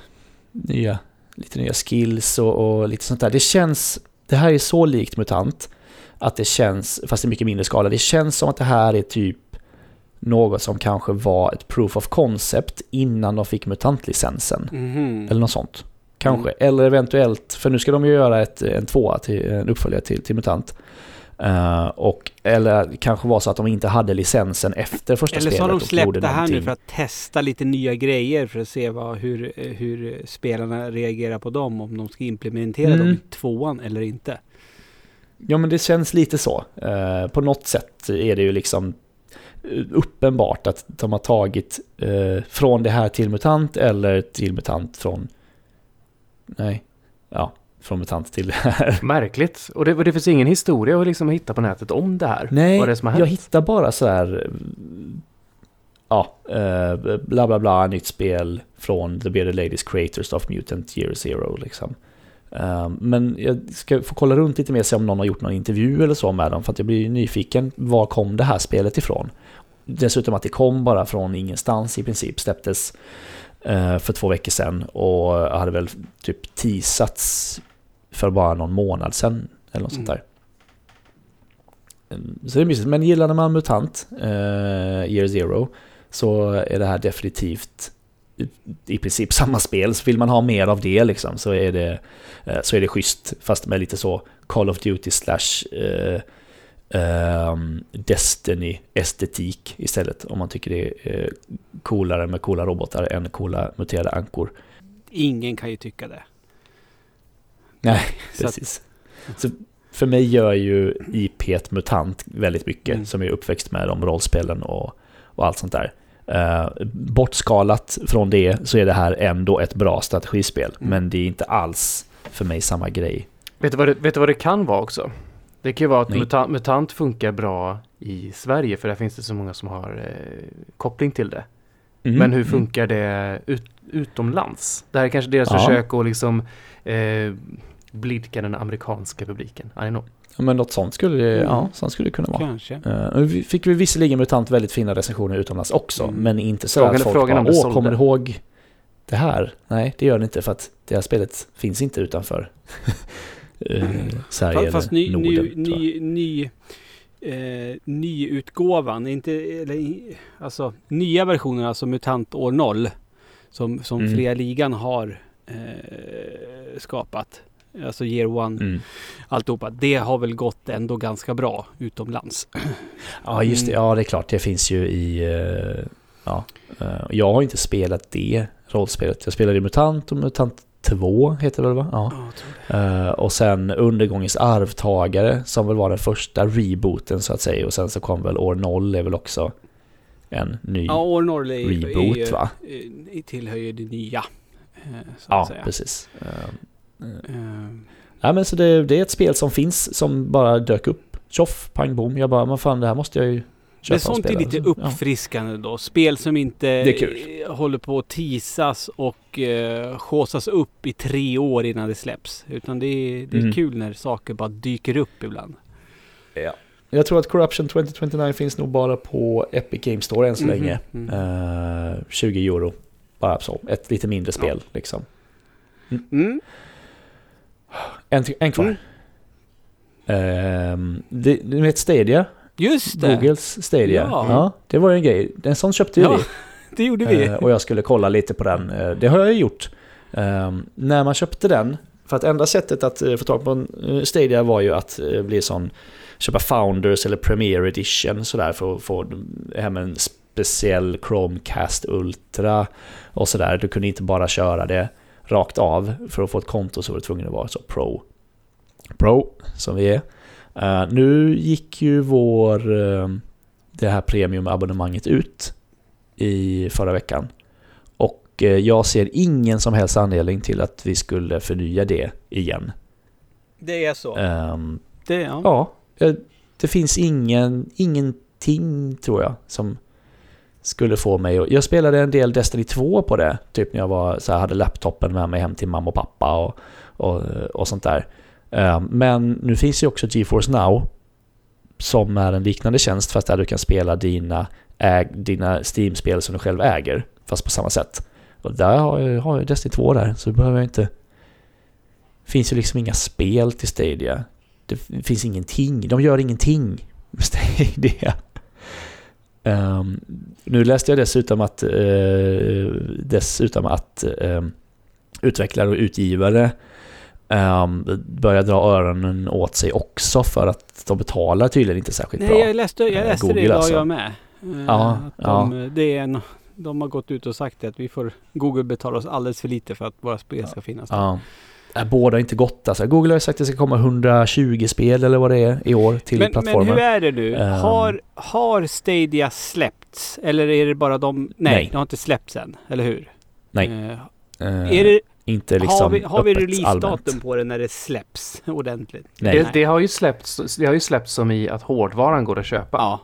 nya, lite nya skills och, och lite sånt där. Det känns... Det här är så likt MUTANT att det känns, fast i mycket mindre skala, det känns som att det här är typ något som kanske var ett proof of concept innan de fick MUTANT-licensen. Mhm. Eller något sånt. Kanske. Eller eventuellt, för nu ska de ju göra ett, en tvåa till, en uppföljare till, till MUTANT. Eh, och, eller kanske var så att de inte hade licensen efter första Eller spelet. så har de släppt det här nu någonting. för att testa lite nya grejer för att se vad, hur, hur spelarna reagerar på dem. Om de ska implementera dem Mm. i tvåan eller inte. Ja men det känns lite så. Eh, på något sätt är det ju liksom uppenbart att de har tagit eh, från det här till MUTANT eller till MUTANT från... Nej. Ja, från MUTANT till det här. [LAUGHS] Märkligt. Och det, och det finns ingen historia att liksom hitta på nätet om det här. Nej, det jag hittar bara så här... Ja, eh, bla bla bla, nytt spel från The Bearded Ladies Creators of Mutant Year Zero liksom. Eh, Men jag ska få kolla runt lite mer se om någon har gjort någon intervju eller så med dem för att jag blir nyfiken. Var kom det här spelet ifrån? Dessutom att det kom bara från ingenstans i princip. Släpptes eh, för två veckor sedan och hade väl typ teasats för bara någon månad sedan eller något sånt Mm. där. Mm, Så det är mysigt. Men gillade man MUTANT, eh, Year Zero, så är det här definitivt i- princip samma spel. Så vill man ha mer av det liksom, så är det, eh, så är det schysst. Fast med lite så Call of Duty slash eh, ehm, Destiny-estetik istället. Om man tycker det är eh, coolare med coola robotar än coola muterade ankor. Ingen kan ju tycka det. Nej, Så att- Precis. Så för mig gör ju IP MUTANT väldigt mycket, Mm. som är uppväxt med de rollspelen och, och allt sånt där. Uh, bortskalat från det så är det här ändå ett bra strategispel, Mm. men det är inte alls för mig samma grej. Vet du, vad det, vet du vad det kan vara också? Det kan ju vara att mutant, mutant funkar bra i Sverige för där finns det så många som har eh, koppling till det. Mm. Men hur funkar det ut, utomlands? Det här är kanske deras Ja. försök att liksom eh, blidka den amerikanska publiken. I don't know. Ja, men något sånt skulle det, Mm. ja, sånt skulle det kunna vara. Kanske. Uh, vi fick vi visserligen MUTANT väldigt fina recensioner utomlands också, Mm. men inte så Frågan- att folk frågan om bara, åh, sålde." kommer du ihåg det här? Nej, det gör det inte för att det här spelet finns inte utanför uh, [LAUGHS] Sverige Fa- Fast ny, eller Norden. ny, ny, ny, eh, nyutgåvan, inte, eller, alltså nya versioner, alltså MUTANT år 0, som, som Mm. Fria Ligan har eh, skapat. Alltså year one, Mm. alltihopa. Det har väl gått ändå ganska bra utomlands. Ja, just det. Mm. Ja, det är klart. Det finns ju i... eh, ja. eh, jag har inte spelat det rollspelet. Jag spelade i MUTANT och MUTANT 2 heter det väl va? Ja. Ja. Eh, och sen Undergångens arvtagare som väl var den första rebooten så att säga. Och sen så kom väl år 0 är väl också en ny Ja, År Norley är, reboot är, va? tillhör ju det nya. Så Ja, att säga. precis. Eh, Ja, men så det, det är ett spel som finns som bara dök upp. Tjoff, pang, bom. Jag bara, men fan det här måste jag ju köpa Men sånt är lite Ja. uppfriskande då. Spel som inte håller på att teasas och uh, upp i tre år innan det släpps. Utan det är, det är Mm. kul när saker bara dyker upp ibland. Jag tror att Corruption 2029 finns nog bara på Epic Games Store än så Mhm, länge. mm. Eh, 20 euro. Bara så. Ett lite mindre spel liksom. Mm. En, en kvar. Mm. Det, du vet Stadia? Just det! Googles Stadia. Ja. Ja. det var ju en grej. En sån köpte ju Ja, vi. [LAUGHS] Det gjorde vi. Eh, och jag skulle kolla lite på den. Eh, Det har jag gjort. Ehm, när man köpte den, för att enda sättet att eh, få tag på en eh, Stadia var ju att eh, bli sån, köpa Founders eller Premier Edition sådär för att få hem en speciell Chromecast Ultra och sådär. Du kunde inte bara köra det rakt av. För att få ett konto så var du tvungen att vara så Pro. Pro, som vi är. Eh, nu gick ju vår, eh, det här premiumabonnemanget ut i förra veckan. Och eh, jag ser ingen som helst anledning till att vi skulle förnya det igen. Det är så. Ehm, det, ja. ja, eh, det finns ingen, ingenting tror jag som skulle få mig att... Jag spelade en del Destiny 2 på det, typ när jag var, så här, hade laptopen med mig hem till mamma och pappa och, och, och sånt där. Ehm, men nu finns ju också GeForce Now som är en liknande tjänst fast där du kan spela dina, äg, dina Steam-spel som du själv äger, fast på samma sätt. Och där har jag, har jag Destiny 2 där, så då behöver jag inte... finns ju liksom inga spel till Stadia. Det finns ingenting. De gör ingenting med [LAUGHS] Stadia. Um, nu läste jag dessutom att, uh, dessutom att um, utvecklare och utgivare um, börjar dra öronen åt sig också för att de betalar tydligen inte särskilt Nej, bra. jag läste, jag Eh, läste det Google idag alltså. jag med. Eh, Ja, att de, det är en, de har gått ut och sagt att vi får Google betala oss alldeles för lite för att våra spel ska finnas där. Ja. Äh, Båda inte gått alltså. Google har ju sagt att det ska komma 120 spel eller vad det är i år till Men, men plattformen. hur är det nu? Ehm. Har, har Stadia släppts? Eller är det bara de... Nej, Nej. de har inte släppts än. Eller hur? Nej. Eh, är det, inte liksom har vi, har vi releasedatum på det när det släpps ordentligt? Nej. Det, det har ju släppts, det har ju släppts som i att hårdvaran går att köpa. Ja.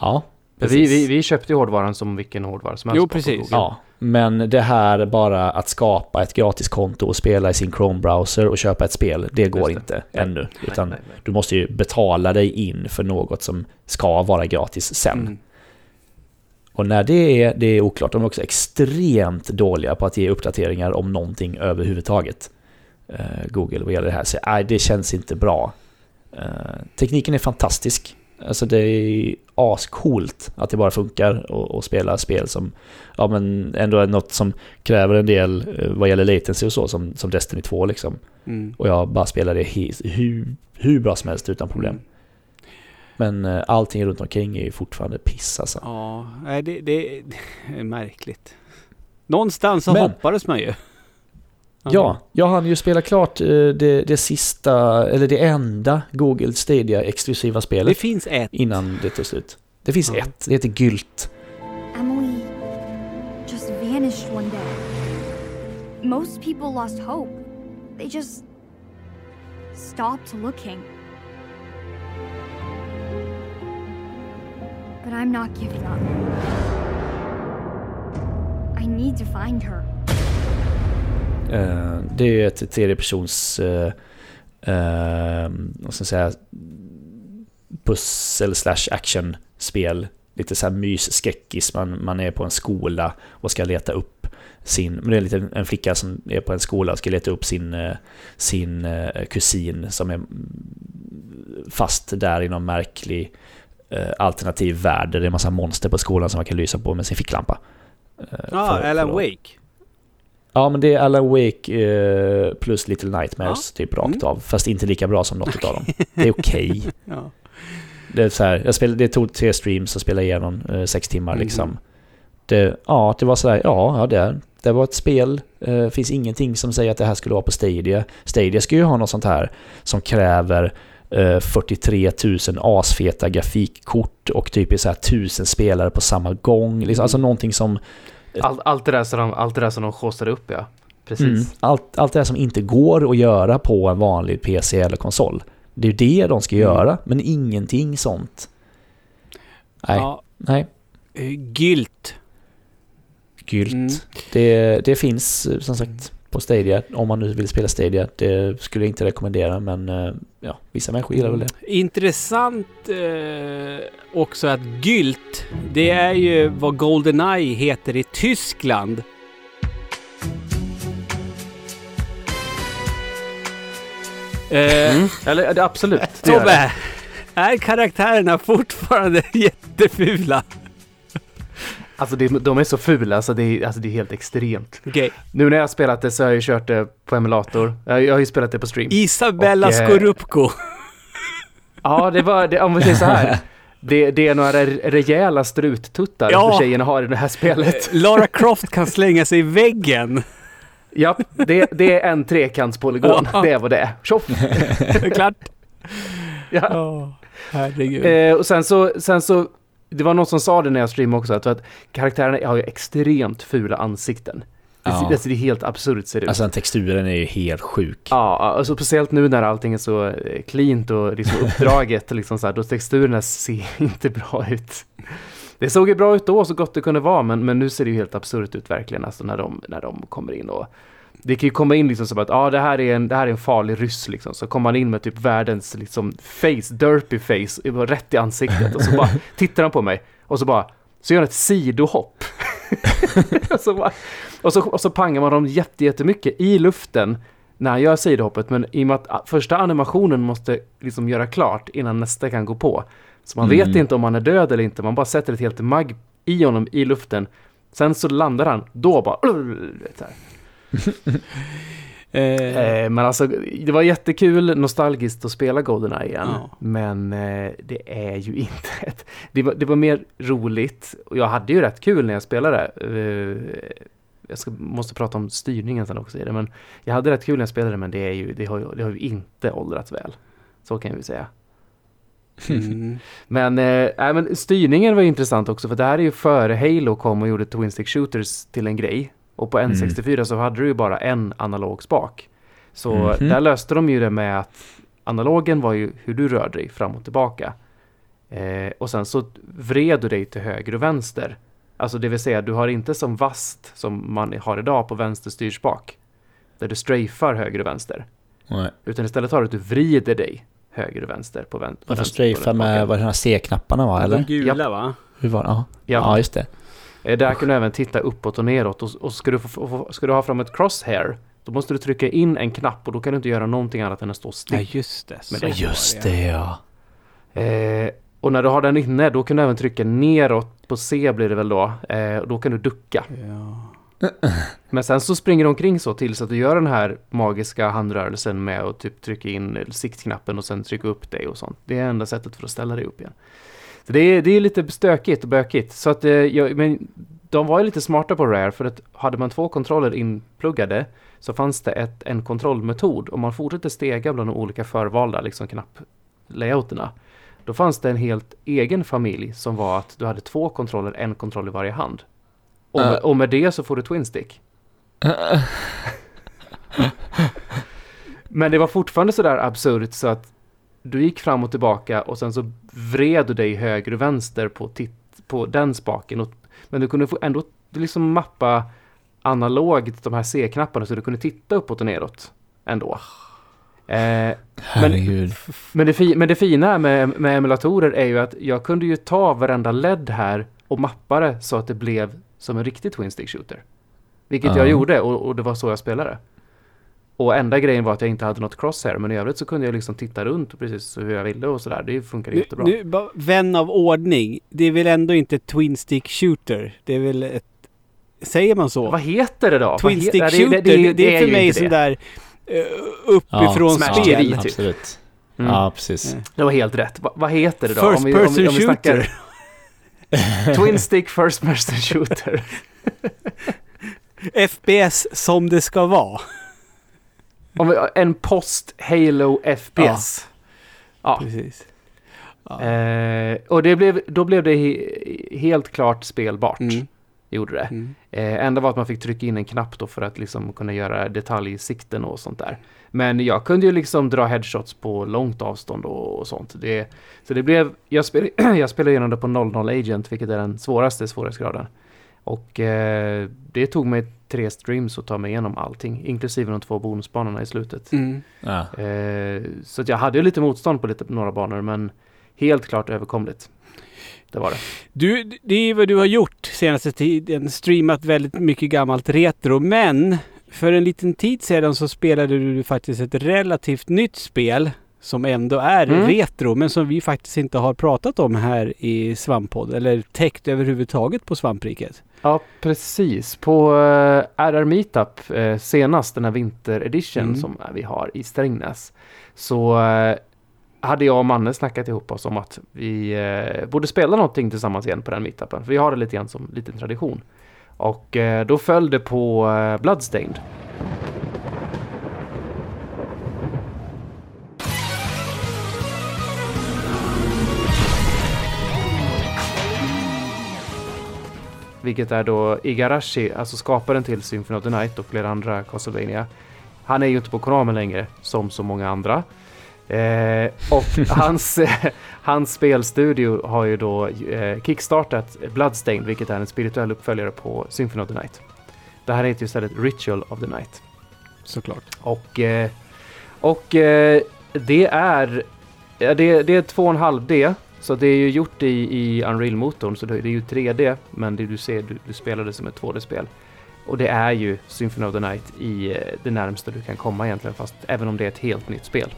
Ja, vi, precis. vi, vi köpte ju hårdvaran som vilken hårdvara som helst. Jo, precis. Ja, men det här bara att skapa ett gratiskonto och spela i sin Chrome-browser och köpa ett spel, det går det. inte ännu. Utan nej, nej. du måste ju betala dig in för något som ska vara gratis sen. Mm. Och när det är, det är oklart. De är också extremt dåliga på att ge uppdateringar om någonting överhuvudtaget. Eh, Google vad gäller det här. Så nej, det känns inte bra. Eh, tekniken är fantastisk. Alltså det är ascoolt att det bara funkar och, och spela spel som ja, men ändå är något som kräver en del eh, vad gäller latency och så som, som Destiny 2 liksom. Mm. Och jag bara spelar det hur, hur bra som helst utan problem. Mm. Men eh, allting runt omkring är ju fortfarande piss alltså. Ja, det, det, det är [LAUGHS] märkligt. Någonstans så Men- hoppades man ju. Ja, jag hann ju spela klart eh, det, det sista, eller det enda Google Stadia exklusiva Det spelet finns ett. innan det tog slut. Det finns Ja. ett, det heter Gylt. Emily just vanished one day. Most people lost hope. They just stopped looking. But I'm not giving up. I need to find her. Eh, det är ett tredjepersons, uh, vad ska jag säga, pussel slash action spel. Lite så här mys-skräckis, man, man är på en skola och ska leta upp sin, men det är en, liten, en flicka som är på en skola och ska leta upp sin, eh, sin eh, kusin som är fast där i någon märklig eh, alternativ värld. där Det är en massa monster på skolan som man kan lysa på med sin ficklampa. Eh, Ja, för Alan Wake. Ja, men det är Alan Wake eh, plus Little Nightmares typ rakt Mm. av. Fast inte lika bra som något av dem. Det är okej. [LAUGHS] Ja. Det, är så här, jag spelade, det tog tre streams att spela igenom eh, sex timmar Mhm. liksom. Det, ja, det var sådär, ja, ja det, det var ett spel. Det finns ingenting som säger att det här skulle vara på Stadia. Stadia ska ju ha något sånt här som kräver eh, 43 000 asfeta grafikkort och typ så här 1000 spelare på samma gång. Liksom, alltså någonting som... Allt, allt, det där som de, allt det där som de haussade upp ja. Precis. Mm, allt, allt det där som inte går att göra på en vanlig PC eller konsol. Det är ju det de ska Mm. göra, men ingenting sånt. Nej, Ja, nej. eh, Gylt. Gylt. Mm. Det, det finns eh, som sagt på Stadia, om man nu vill spela Stadia. Det skulle jag inte rekommendera, men eh, ja, vissa människor gillar väl det. Intressant eh, också att Gylt, det är ju vad Goldeneye heter i Tyskland. Eh, Mm. Eller absolut. det. Tobbe, är karaktärerna fortfarande [LAUGHS] jättefula? Alltså det, de är så fula så det är, alltså det är helt extremt. Okej. Nu när jag har spelat det så har jag ju kört det på emulator. Jag, har ju spelat det på stream. Isabella Och, eh, Skorupko. [LAUGHS] Ja, det var, det, om vi säger så här. [LAUGHS] Det, det är några re- rejäla struttuttar Ja. tjejerna har i det här spelet. Lara Croft kan slänga sig i väggen. Ja, det, det är en trekantspolygon. Ja. Det är vad det är. Tjoff! [LAUGHS] Klart. Ja. Ja, herregud. Eh, och sen så, sen så, det var någon som sa det när jag streamade också, att, att karaktärerna har ju extremt fula ansikten. Det, Ja. ser- det är helt absurt ser det ut. Alltså texturen är ju helt sjuk. Ja, alltså speciellt nu när allting är så eh, cleant och liksom [LAUGHS] uppdraget, liksom så här, då texturerna ser [LAUGHS] inte bra ut. Det såg ju bra ut då, så gott det kunde vara, men, men nu ser det ju helt absurt ut verkligen, alltså när de, när de kommer in och det kan ju komma in liksom som att, ah, det, här är en, det här är en farlig ryss liksom, så kommer man in med typ världens liksom face, derpy face, rätt i ansiktet och så bara [LAUGHS] tittar han på mig och så bara, så gör han ett sidohopp. [LAUGHS] och, så bara, och, så, och så pangar man dem jätte, jättemycket i luften när han gör sidohoppet, men i och med att ah, första animationen måste liksom göra klart innan nästa kan gå på. Så man Mm. vet inte om han är död eller inte, man bara sätter ett helt mag i honom i luften. Sen så landar han, då bara... [SNIFFS] så här. [LAUGHS] Eh, Eh, men alltså, det var jättekul, nostalgiskt att spela Goldeneye igen. Ja. Men eh, det är ju [LAUGHS] inte ett... Det var, det var mer roligt. Och jag hade ju rätt kul när jag spelade. Eh, jag ska, måste prata om styrningen sen också i det. Men jag hade rätt kul när jag spelade, men det, är ju, det, har, ju, det har ju inte åldrats väl. Så kan vi säga. mm. [LAUGHS] Men, eh, nej, men styrningen var intressant också, för det här är ju före Halo kom och gjorde Twin Stick Shooters till en grej. Och på Mm. N64 så hade du ju bara en analog spak. Så Mhm. där löste de ju det med att analogen var ju hur du rörde dig fram och tillbaka. Eh, och sen så vred du dig till höger och vänster. Alltså det vill säga, du har inte som vast som man har idag på vänster styrspak. Där du strafar höger och vänster. Nej. Utan istället har du att du vrider dig höger och vänster på, vänster- på strafa med vad de här C-knapparna var, De eller? gula va? Hur var det? Ja. Ja. ja, just det. Eh, Där kan du även titta uppåt och neråt och, och ska, du få, ska du ha fram ett crosshair då måste du trycka in en knapp och då kan du inte göra någonting annat än att stå still. Nej just det. Men Ja, det- just det ja. Eh, och när du har den inne då kan du även trycka neråt på C blir det väl då. Eh, då kan du ducka. Ja. Men sen så springer du omkring så tills att du gör den här magiska handrörelsen med att typ trycka in siktknappen och sen trycka upp dig och sånt. Det är enda sättet för att ställa dig upp igen. Så det är, det är lite stökigt och bökigt. Så att, eh, jag, men de var ju lite smarta på Rare för att hade man två kontroller inpluggade så fanns det ett, en kontrollmetod. Om man fortsätter stega bland de olika förvalda liksom knapplayouterna då fanns det en helt egen familj som var att du hade två kontroller, en kontroll i varje hand. Och med, Äh. och med det så får du Twin Stick. [LAUGHS] Men det var fortfarande sådär absurt så att du gick fram och tillbaka och sen så vred du dig höger och vänster på, titt, på den spaken. Och, men du kunde få ändå liksom mappa analogt de här C-knapparna så du kunde titta uppåt och neråt ändå. Eh, Herregud. men, det fi, men det fina med, med emulatorer är ju att jag kunde ju ta varenda LED här och mappa det så att det blev som en riktig Twin Stick Shooter. Vilket Ja. jag gjorde och, och det var så jag spelade. Och enda grejen var att jag inte hade något crosshair men i övrigt så kunde jag liksom titta runt precis hur jag ville och sådär. Det funkar jättebra. nu, vän av ordning. Det är väl ändå inte Twin Stick Shooter? Det är väl ett Säger man så? Vad heter det då? Twin stick shooter, det, det, är för mig sån det. där uh, uppifrån Smash spel. TV. typ. Absolut. Mm. Ja, precis. Det var helt rätt. Va, vad heter det då? First Om vi- om vi- person om vi shooter. [LAUGHS] Twin stick first person shooter. [LAUGHS] FPS som det ska vara. En post Halo FPS. Ja. Precis. Ja. Eh, och det blev, då blev det he, helt klart spelbart. Mm. Gjorde det. Mm. Eh, enda var att man fick trycka in en knapp då för att liksom kunna göra detaljsikten och sånt där. Men jag kunde ju liksom dra headshots på långt avstånd och, och sånt. Det, så det blev, jag, spel, [CLEARS THROAT] jag spelade igenom det på 00 Agent, vilket är den svåraste svårighetsgraden. Och eh, det tog mig tre streams att ta mig igenom allting, inklusive de två bonusbanorna i slutet. Mm. Ja. Eh, så att jag hade ju lite motstånd på lite, några banor, men helt klart överkomligt. Det var det. Du, det är vad du har gjort senaste tiden. Streamat väldigt mycket gammalt retro. Men för en liten tid sedan så spelade du faktiskt ett relativt nytt spel. Som ändå är Mm. retro. Men som vi faktiskt inte har pratat om här i Svamppodd. Eller täckt överhuvudtaget på Svampriket. Ja, precis. På uh, RR Meetup eh, senast, den här vinteredition Mm. som vi har i Strängnäs, så eh, hade jag och Manne snackat ihop oss om att vi eh, borde spela någonting tillsammans igen på den meetupen. För vi har det lite grann som liten tradition. Och eh, då föll det på eh, Bloodstained. Vilket är då Igarashi, alltså skaparen till Symphony of the Night och flera andra Castlevania. Han är ju inte på Konami längre, som så många andra. Eh, och [LAUGHS] hans, hans spelstudio har ju då eh, kickstartat Bloodstained, vilket är en spirituell uppföljare på Symphony of the Night. Det här heter ju istället Ritual of the Night. Såklart. Och, eh, och eh, det är det, det är 2,5D. Så det är ju gjort i, i Unreal-motorn, så det, är ju 3D, men det du ser, du, du spelar det som ett 2D-spel. Och det är ju Symphony of the Night i eh, det närmsta du kan komma egentligen, fast även om det är ett helt nytt spel.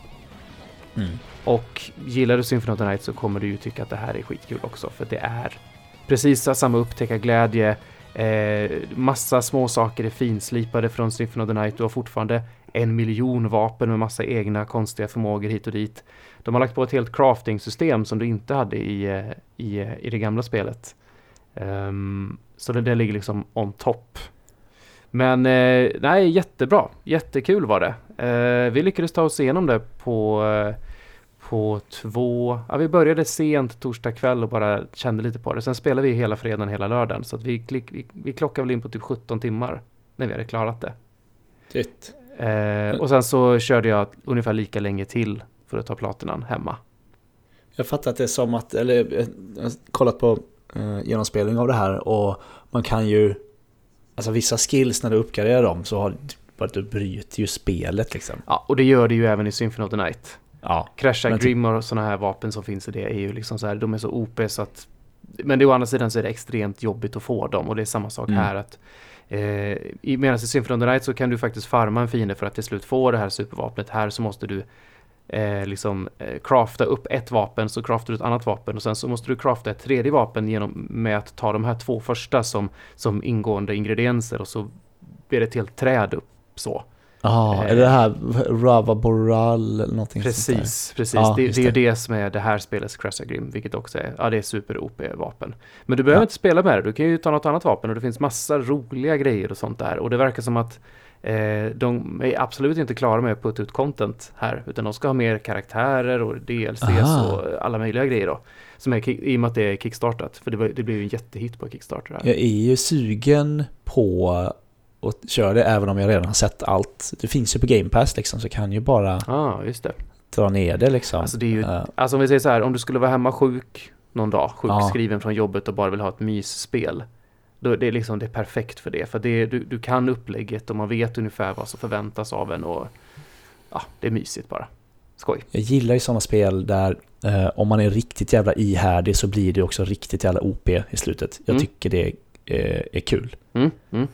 Mm. Och gillar du Symphony of the Night så kommer du ju tycka att det här är skitkul också, för det är precis samma upptäckarglädje, eh, massa små saker är finslipade från Symphony of the Night, du har fortfarande en miljon vapen med massa egna konstiga förmågor hit och dit. De har lagt på ett helt crafting-system som du inte hade i, eh, i, eh, i det gamla spelet. Um, så det, det ligger liksom on top. Men eh, nej, jättebra. Jättekul var det. Eh, vi lyckades ta oss igenom det på, eh, på två... Ja, vi började sent torsdag kväll och bara kände lite på det. Sen spelade vi hela fredagen, hela lördagen. Så att vi, klick, vi, vi klockade väl in på typ 17 timmar när vi hade klarat det. Shit. Eh, och sen så körde jag ungefär lika länge till för att ta platinan hemma. Jag fattar att det är som att, eller eh, jag har kollat på eh, genomspelning av det här och man kan ju, alltså vissa skills när du uppgraderar dem så har bara du bryter ju spelet liksom. Ja, och det gör det ju även i Symphony of the Night. Ja. Crasha Men typ- Grim och sådana här vapen som finns i det är ju liksom så här, de är så OP så att... Men det, å andra sidan så är det extremt jobbigt att få dem och det är samma sak Mm. här att... Eh, Medan i Symphony of the Night så kan du faktiskt farma en fiende för att till slut få det här supervapnet. Här så måste du eh, liksom eh, crafta upp ett vapen så craftar du ett annat vapen och sen så måste du crafta ett tredje vapen genom med att ta de här två första som, som ingående ingredienser och så blir det ett helt träd upp så. Ja, Eh. är det här Rava Boral eller någonting Precis, precis. Ja, det, det är ju det. som är det här spelets Cressa Grim, vilket också är, ja det är super-OP-vapen. Men du behöver Ja. inte spela med det, du kan ju ta något annat vapen och det finns massa roliga grejer och sånt där. Och det verkar som att eh, de är absolut inte klara med att putta ut content här, utan de ska ha mer karaktärer och DLCs Aha. och alla möjliga grejer då. Som är, I och med att det är Kickstartat, för det, var, det blev ju en jättehit på Kickstarter här. Jag är ju sugen på att köra det även om jag redan har sett allt. Det finns ju på Game Pass liksom så kan ju bara Ja, ah, dra ner det liksom. Alltså det är ju, Eh, alltså om vi säger så här, om du skulle vara hemma sjuk någon dag, Ja. sjukskriven från jobbet och bara vill ha ett mysspel. Då det är liksom det är perfekt för det. För det, du, du kan upplägget och man vet ungefär vad som förväntas av en och ja, det är mysigt bara. Skoj. Jag gillar ju sådana spel där eh, om man är riktigt jävla ihärdig så blir det också riktigt jävla OP i slutet. Jag Mm. tycker det eh, är kul. Mm, mm.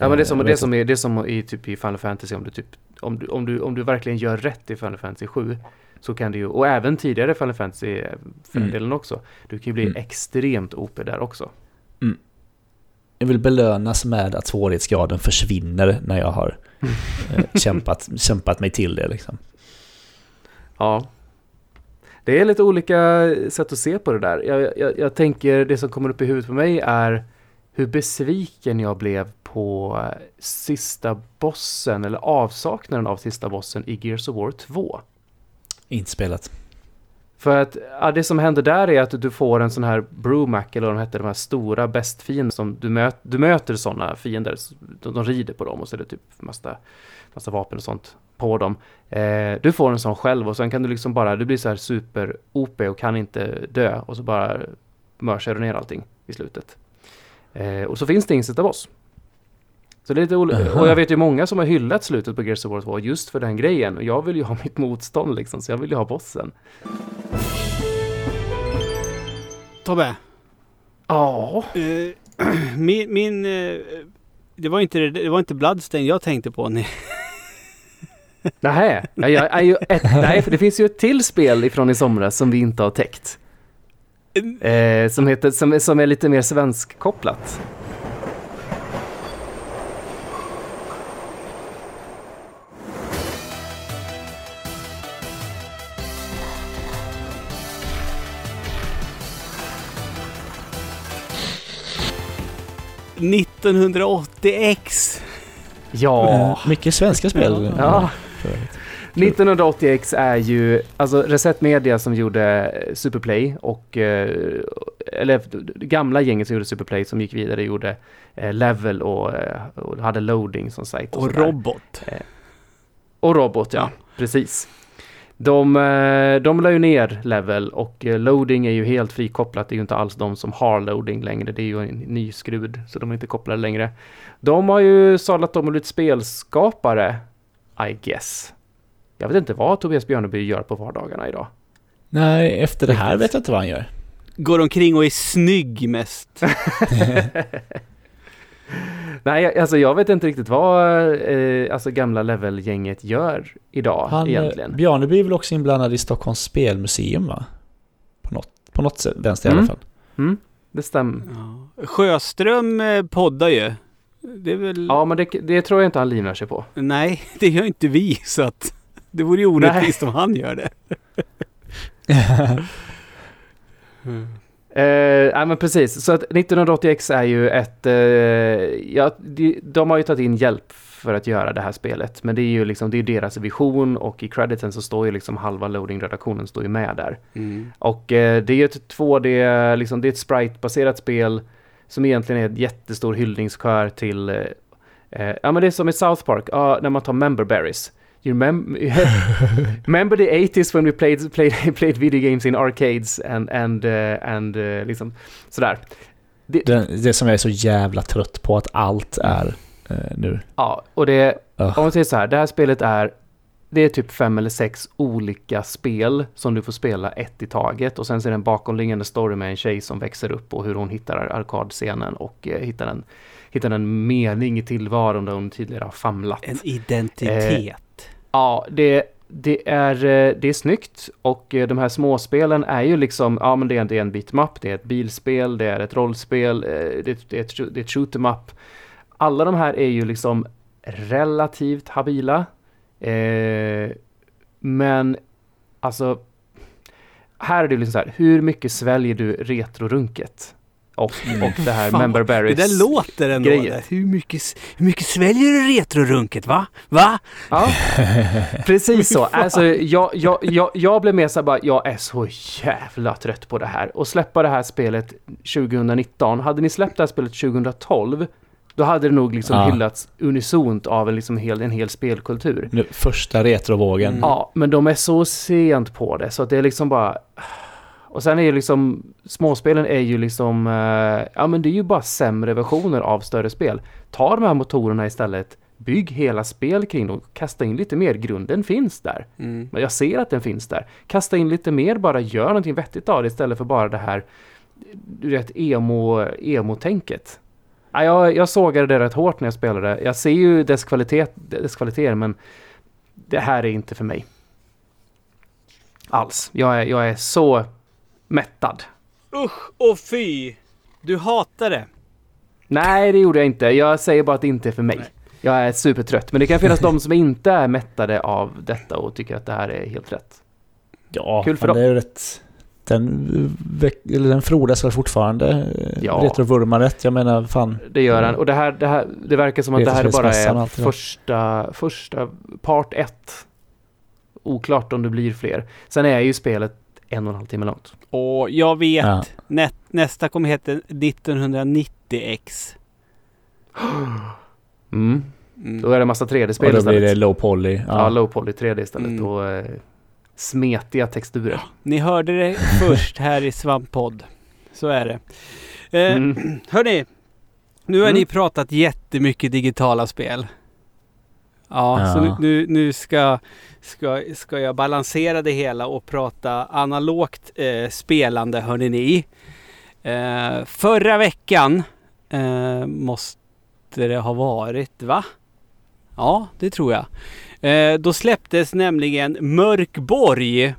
Ja men det är som, Eh, det är vet som, är, det är som i, typ i Final Fantasy om du, typ, om, du, om, du, om du verkligen gör rätt i Final Fantasy 7 så kan du ju, och även tidigare Final Fantasy eh, för Mm. delen också, du kan ju bli Mm. extremt OP där också. jag vill belönas med att svårighetsgraden försvinner när jag har [LAUGHS] eh, kämpat, kämpat mig till det liksom. Ja. Det är lite olika sätt att se på det där. Jag, jag, jag tänker, det som kommer upp i huvudet på mig är hur besviken jag blev på sista bossen, eller avsaknaden av sista bossen i Gears of War 2. Inte spelat. För att ja, det som händer där är att du får en sån här Brumac, eller vad de heter, de här stora bästfiender som du, möt, du möter sådana fiender. De, de rider på dem och så är det typ massa, massa vapen och sånt på dem. Eh, du får en sån själv och sen kan du liksom bara, du blir så här super OP och kan inte dö och så bara mörsar du ner allting i slutet. Eh, och så finns det ingen boss. Så det är lite olika. Aha. Och jag vet ju många som har hyllat slutet på Gears of War 2 just för den grejen. Och jag vill ju ha [LAUGHS] mitt motstånd liksom, så jag vill ju ha bossen. Tobbe, Ja. eh, [CLEARS THROAT] min... min eh, det, var inte, det var inte Bloodstain jag tänkte på. Nej. Nähä, jag, jag är ju ett, [LAUGHS] nej för det finns ju ett till spel ifrån i somras som vi inte har täckt. Eh, som, heter, som, är- som är lite mer svenskkopplat. Eh, 1980X. Ja. Eh, Mycket svenska spel. Ja. För övrigt. 1980X är ju, alltså Reset Media som gjorde eh, Superplay och, eh, eller gamla gänget som gjorde Superplay som gick vidare gjorde eh, Level och, och hade Loading som sajt. Och sådär. robot. Och Robot, ja. Precis. De, de la ju ner Level och Loading är ju helt frikopplat. Det är ju inte alls de som har Loading längre. Det är ju en ny skrud, så de är inte kopplade längre. De har ju sadlat om och blivit spelskapare, I guess. Jag vet inte vad Tobias Björneby gör på vardagarna idag. Nej, efter det här vet jag inte vad han gör. Går omkring och är snygg mest. [LAUGHS] Nej, alltså jag vet inte riktigt vad eh, alltså gamla Level-gänget gör idag Han, eh, egentligen. Bjarneby är väl också inblandad i Stockholms spelmuseum va? På något, på något sätt, vänster i alla Mm. fall. Mm, det stämmer. Ja. Sjöström eh, poddar ju. Det är väl... Ja, men det, det tror jag inte han livnär sig på. Nej, [LAUGHS] det gör inte vi så att det vore ju orättvist om han gör det. [LAUGHS] Eh, nej men precis, så att 1980X är ju ett, eh, ja, de, de har ju tagit in hjälp för att göra det här spelet. Men det är ju liksom, det är deras vision och i crediten så står ju liksom halva loading-redaktionen står ju med där. Mm. Och eh, det är ju ett 2D, liksom, det är ett sprite-baserat spel som egentligen är ett jättestor hyllningskör till, eh, eh, ja men det är som i South Park, ja, när man tar member berries. You remember, [LAUGHS] remember the 80s when we played, played, [LAUGHS] played video games in arcades and, and, eh, and eh, liksom sådär. Det, Det, det som jag är så jävla trött på att allt är eh, nu. ja, och det, om man säger så här, det här spelet är det är typ fem eller sex olika spel som du får spela ett i taget och sen så är det en bakomliggande story med en tjej som växer upp och hur hon hittar arkadscenen och eh, hittar, en, hittar en mening i tillvaron där hon tidigare har famlat. En identitet. Ja, det, det, är, eh, det är snyggt och eh, de här småspelen är ju liksom, ja men det är, det är en bitmap, det är ett bilspel, det är ett rollspel, eh, det, är ett- det, är ett, shoot- det är ett shoot 'em up. Alla de här är ju liksom relativt habila. Eh, men alltså, här är det liksom så här, hur mycket sväljer du retrorunket? Och, och det här Fan, member det berries. där låter ändå. där. Hur, mycket, hur mycket sväljer du retrorunket va? Va? Ja, [LAUGHS] precis så. Alltså, jag, jag, jag, jag blev mer så bara, jag är så jävla trött på det här. Och släppa det här spelet 2019. Hade ni släppt det här spelet 2012, då hade det nog liksom Ja. hyllats unisont av en, liksom hel, en hel spelkultur. nu första retrovågen. Mm. Ja, men de är så sent på det så att det är liksom bara... Och sen är ju liksom, småspelen är ju liksom, eh, ja men det är ju bara sämre versioner av större spel. Ta de här motorerna istället, bygg hela spel kring dem, kasta in lite mer, grunden finns där. Mm. Men jag ser att den finns där. Kasta in lite mer, bara gör någonting vettigt av det istället för bara det här, du vet, emo, emo-tänket. Ja, jag, jag sågade det rätt hårt när jag spelade. Jag ser ju dess kvalitet, dess kvaliteter, men det här är inte för mig. Alls. Jag är, jag är så mättad. Usch och fy! Du hatar det. Nej, det gjorde jag inte. Jag säger bara att det inte är för mig. Jag är supertrött. Men det kan finnas de som inte är mättade av detta och tycker att det här är helt rätt. Ja, Kul för dem. det är rätt... Den, eller den frodas väl fortfarande? Ja. Ja. Retrovurmaret, jag menar fan. Det gör han. Och det här, det här, det verkar som att det här bara är första, första part ett. Oklart om det blir fler. Sen är ju spelet en och en halv timme långt. Och jag vet, Ja. nä, nästa kommer heta 1990X. Mm. Mm. Då är det massa 3D-spel Och då blir istället. det low poly. Ja, Ja. low poly 3D istället. Mm. Och eh, smetiga texturer. Ni hörde det [LAUGHS] först här i Svamppodd. Så är det. Eh, Mm. [CLEARS THROAT] Hörni, nu har Mm. ni pratat jättemycket digitala spel. Ja, Ja. så nu, nu, nu ska, ska, ska jag balansera det hela och prata analogt eh, spelande, hörni ni. Eh, förra veckan eh, måste det ha varit, va? Ja, det tror jag. Eh, då släpptes nämligen Mörkborg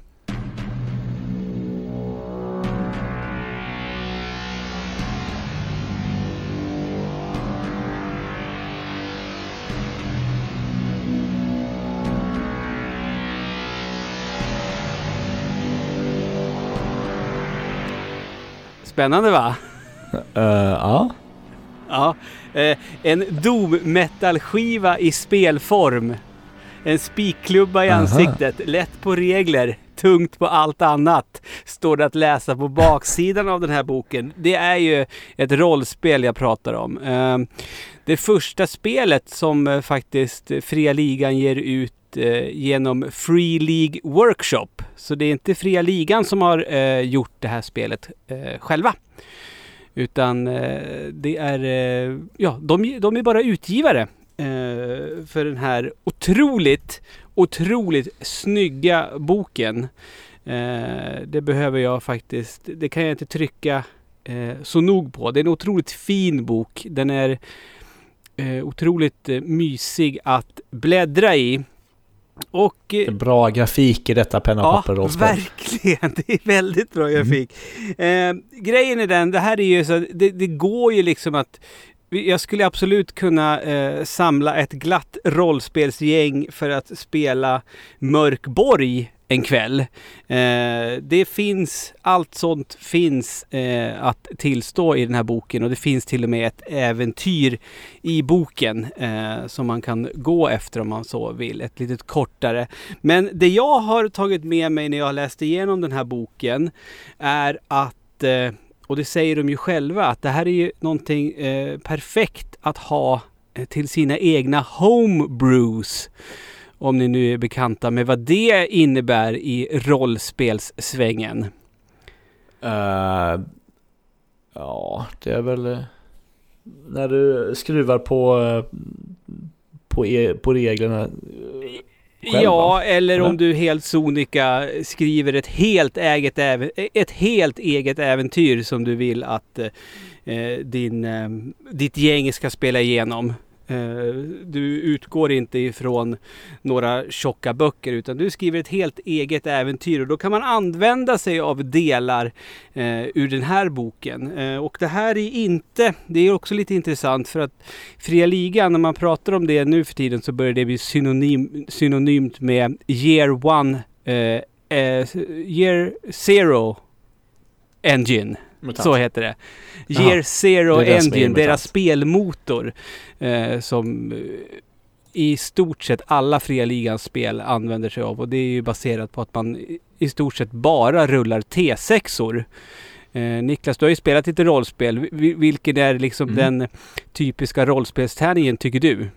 Spännande va? Eh, ja. Ja. Eh, en doom metal skiva i spelform. En spikklubba i Aha. ansiktet, lätt på regler, tungt på allt annat. Står det att läsa på baksidan av den här boken. Det är ju ett rollspel jag pratar om. Eh, det första spelet som eh, faktiskt Fria Ligan ger ut Eh, genom Free League Workshop. Så det är inte Fria Ligan som har eh, gjort det här spelet eh, själva. Utan eh, det är, eh, ja, de, de är bara utgivare eh, för den här otroligt, otroligt snygga boken. Eh, det behöver jag faktiskt, det kan jag inte trycka eh, så nog på. Det är en otroligt fin bok. Den är eh, otroligt eh, mysig att bläddra i. Och eh, Bra grafik i detta penna och Ja, papper rollspel. verkligen. [LAUGHS] Det är väldigt bra grafik. Eh, grejen är den, det här är ju så, det, det går ju liksom att jag skulle absolut kunna eh, samla ett glatt rollspelsgäng för att spela Mörkborg en kväll. Eh, det finns, allt sånt finns eh, att tillstå i den här boken och det finns till och med ett äventyr i boken eh, som man kan gå efter om man så vill. Ett litet kortare. Men det jag har tagit med mig när jag har läst igenom den här boken är att, eh, och det säger de ju själva, att det här är ju någonting eh, perfekt att ha eh, till sina egna homebrews. Om ni nu är bekanta med vad det innebär i rollspelssvängen. Eh, ja, det är väl... eh, När du skruvar på, eh, på, e, på reglerna. Själv, ja, va? eller om du helt sonika skriver ett helt, eget ett helt eget äventyr som du vill att eh, din, eh, ditt gäng ska spela igenom. Eh, du utgår inte ifrån några tjocka böcker utan du skriver ett helt eget äventyr och då kan man använda sig av delar eh, ur den här boken. Eh, och det här är inte, det är också lite intressant för att Fria Ligan, när man pratar om det nu för tiden så börjar det bli synonym, synonymt med Year One, eh, eh, Year Zero Engine. Så heter det. Year Jaha, Zero det Engine, Mutant. deras spelmotor. Eh, som eh, i stort sett alla Fria Ligans spel använder sig av. Och det är ju baserat på att man i- stort sett bara rullar T6or. Eh, Niklas, du har ju spelat lite rollspel. Vi- Vilken är liksom Mm. den typiska rollspelstärningen tycker du?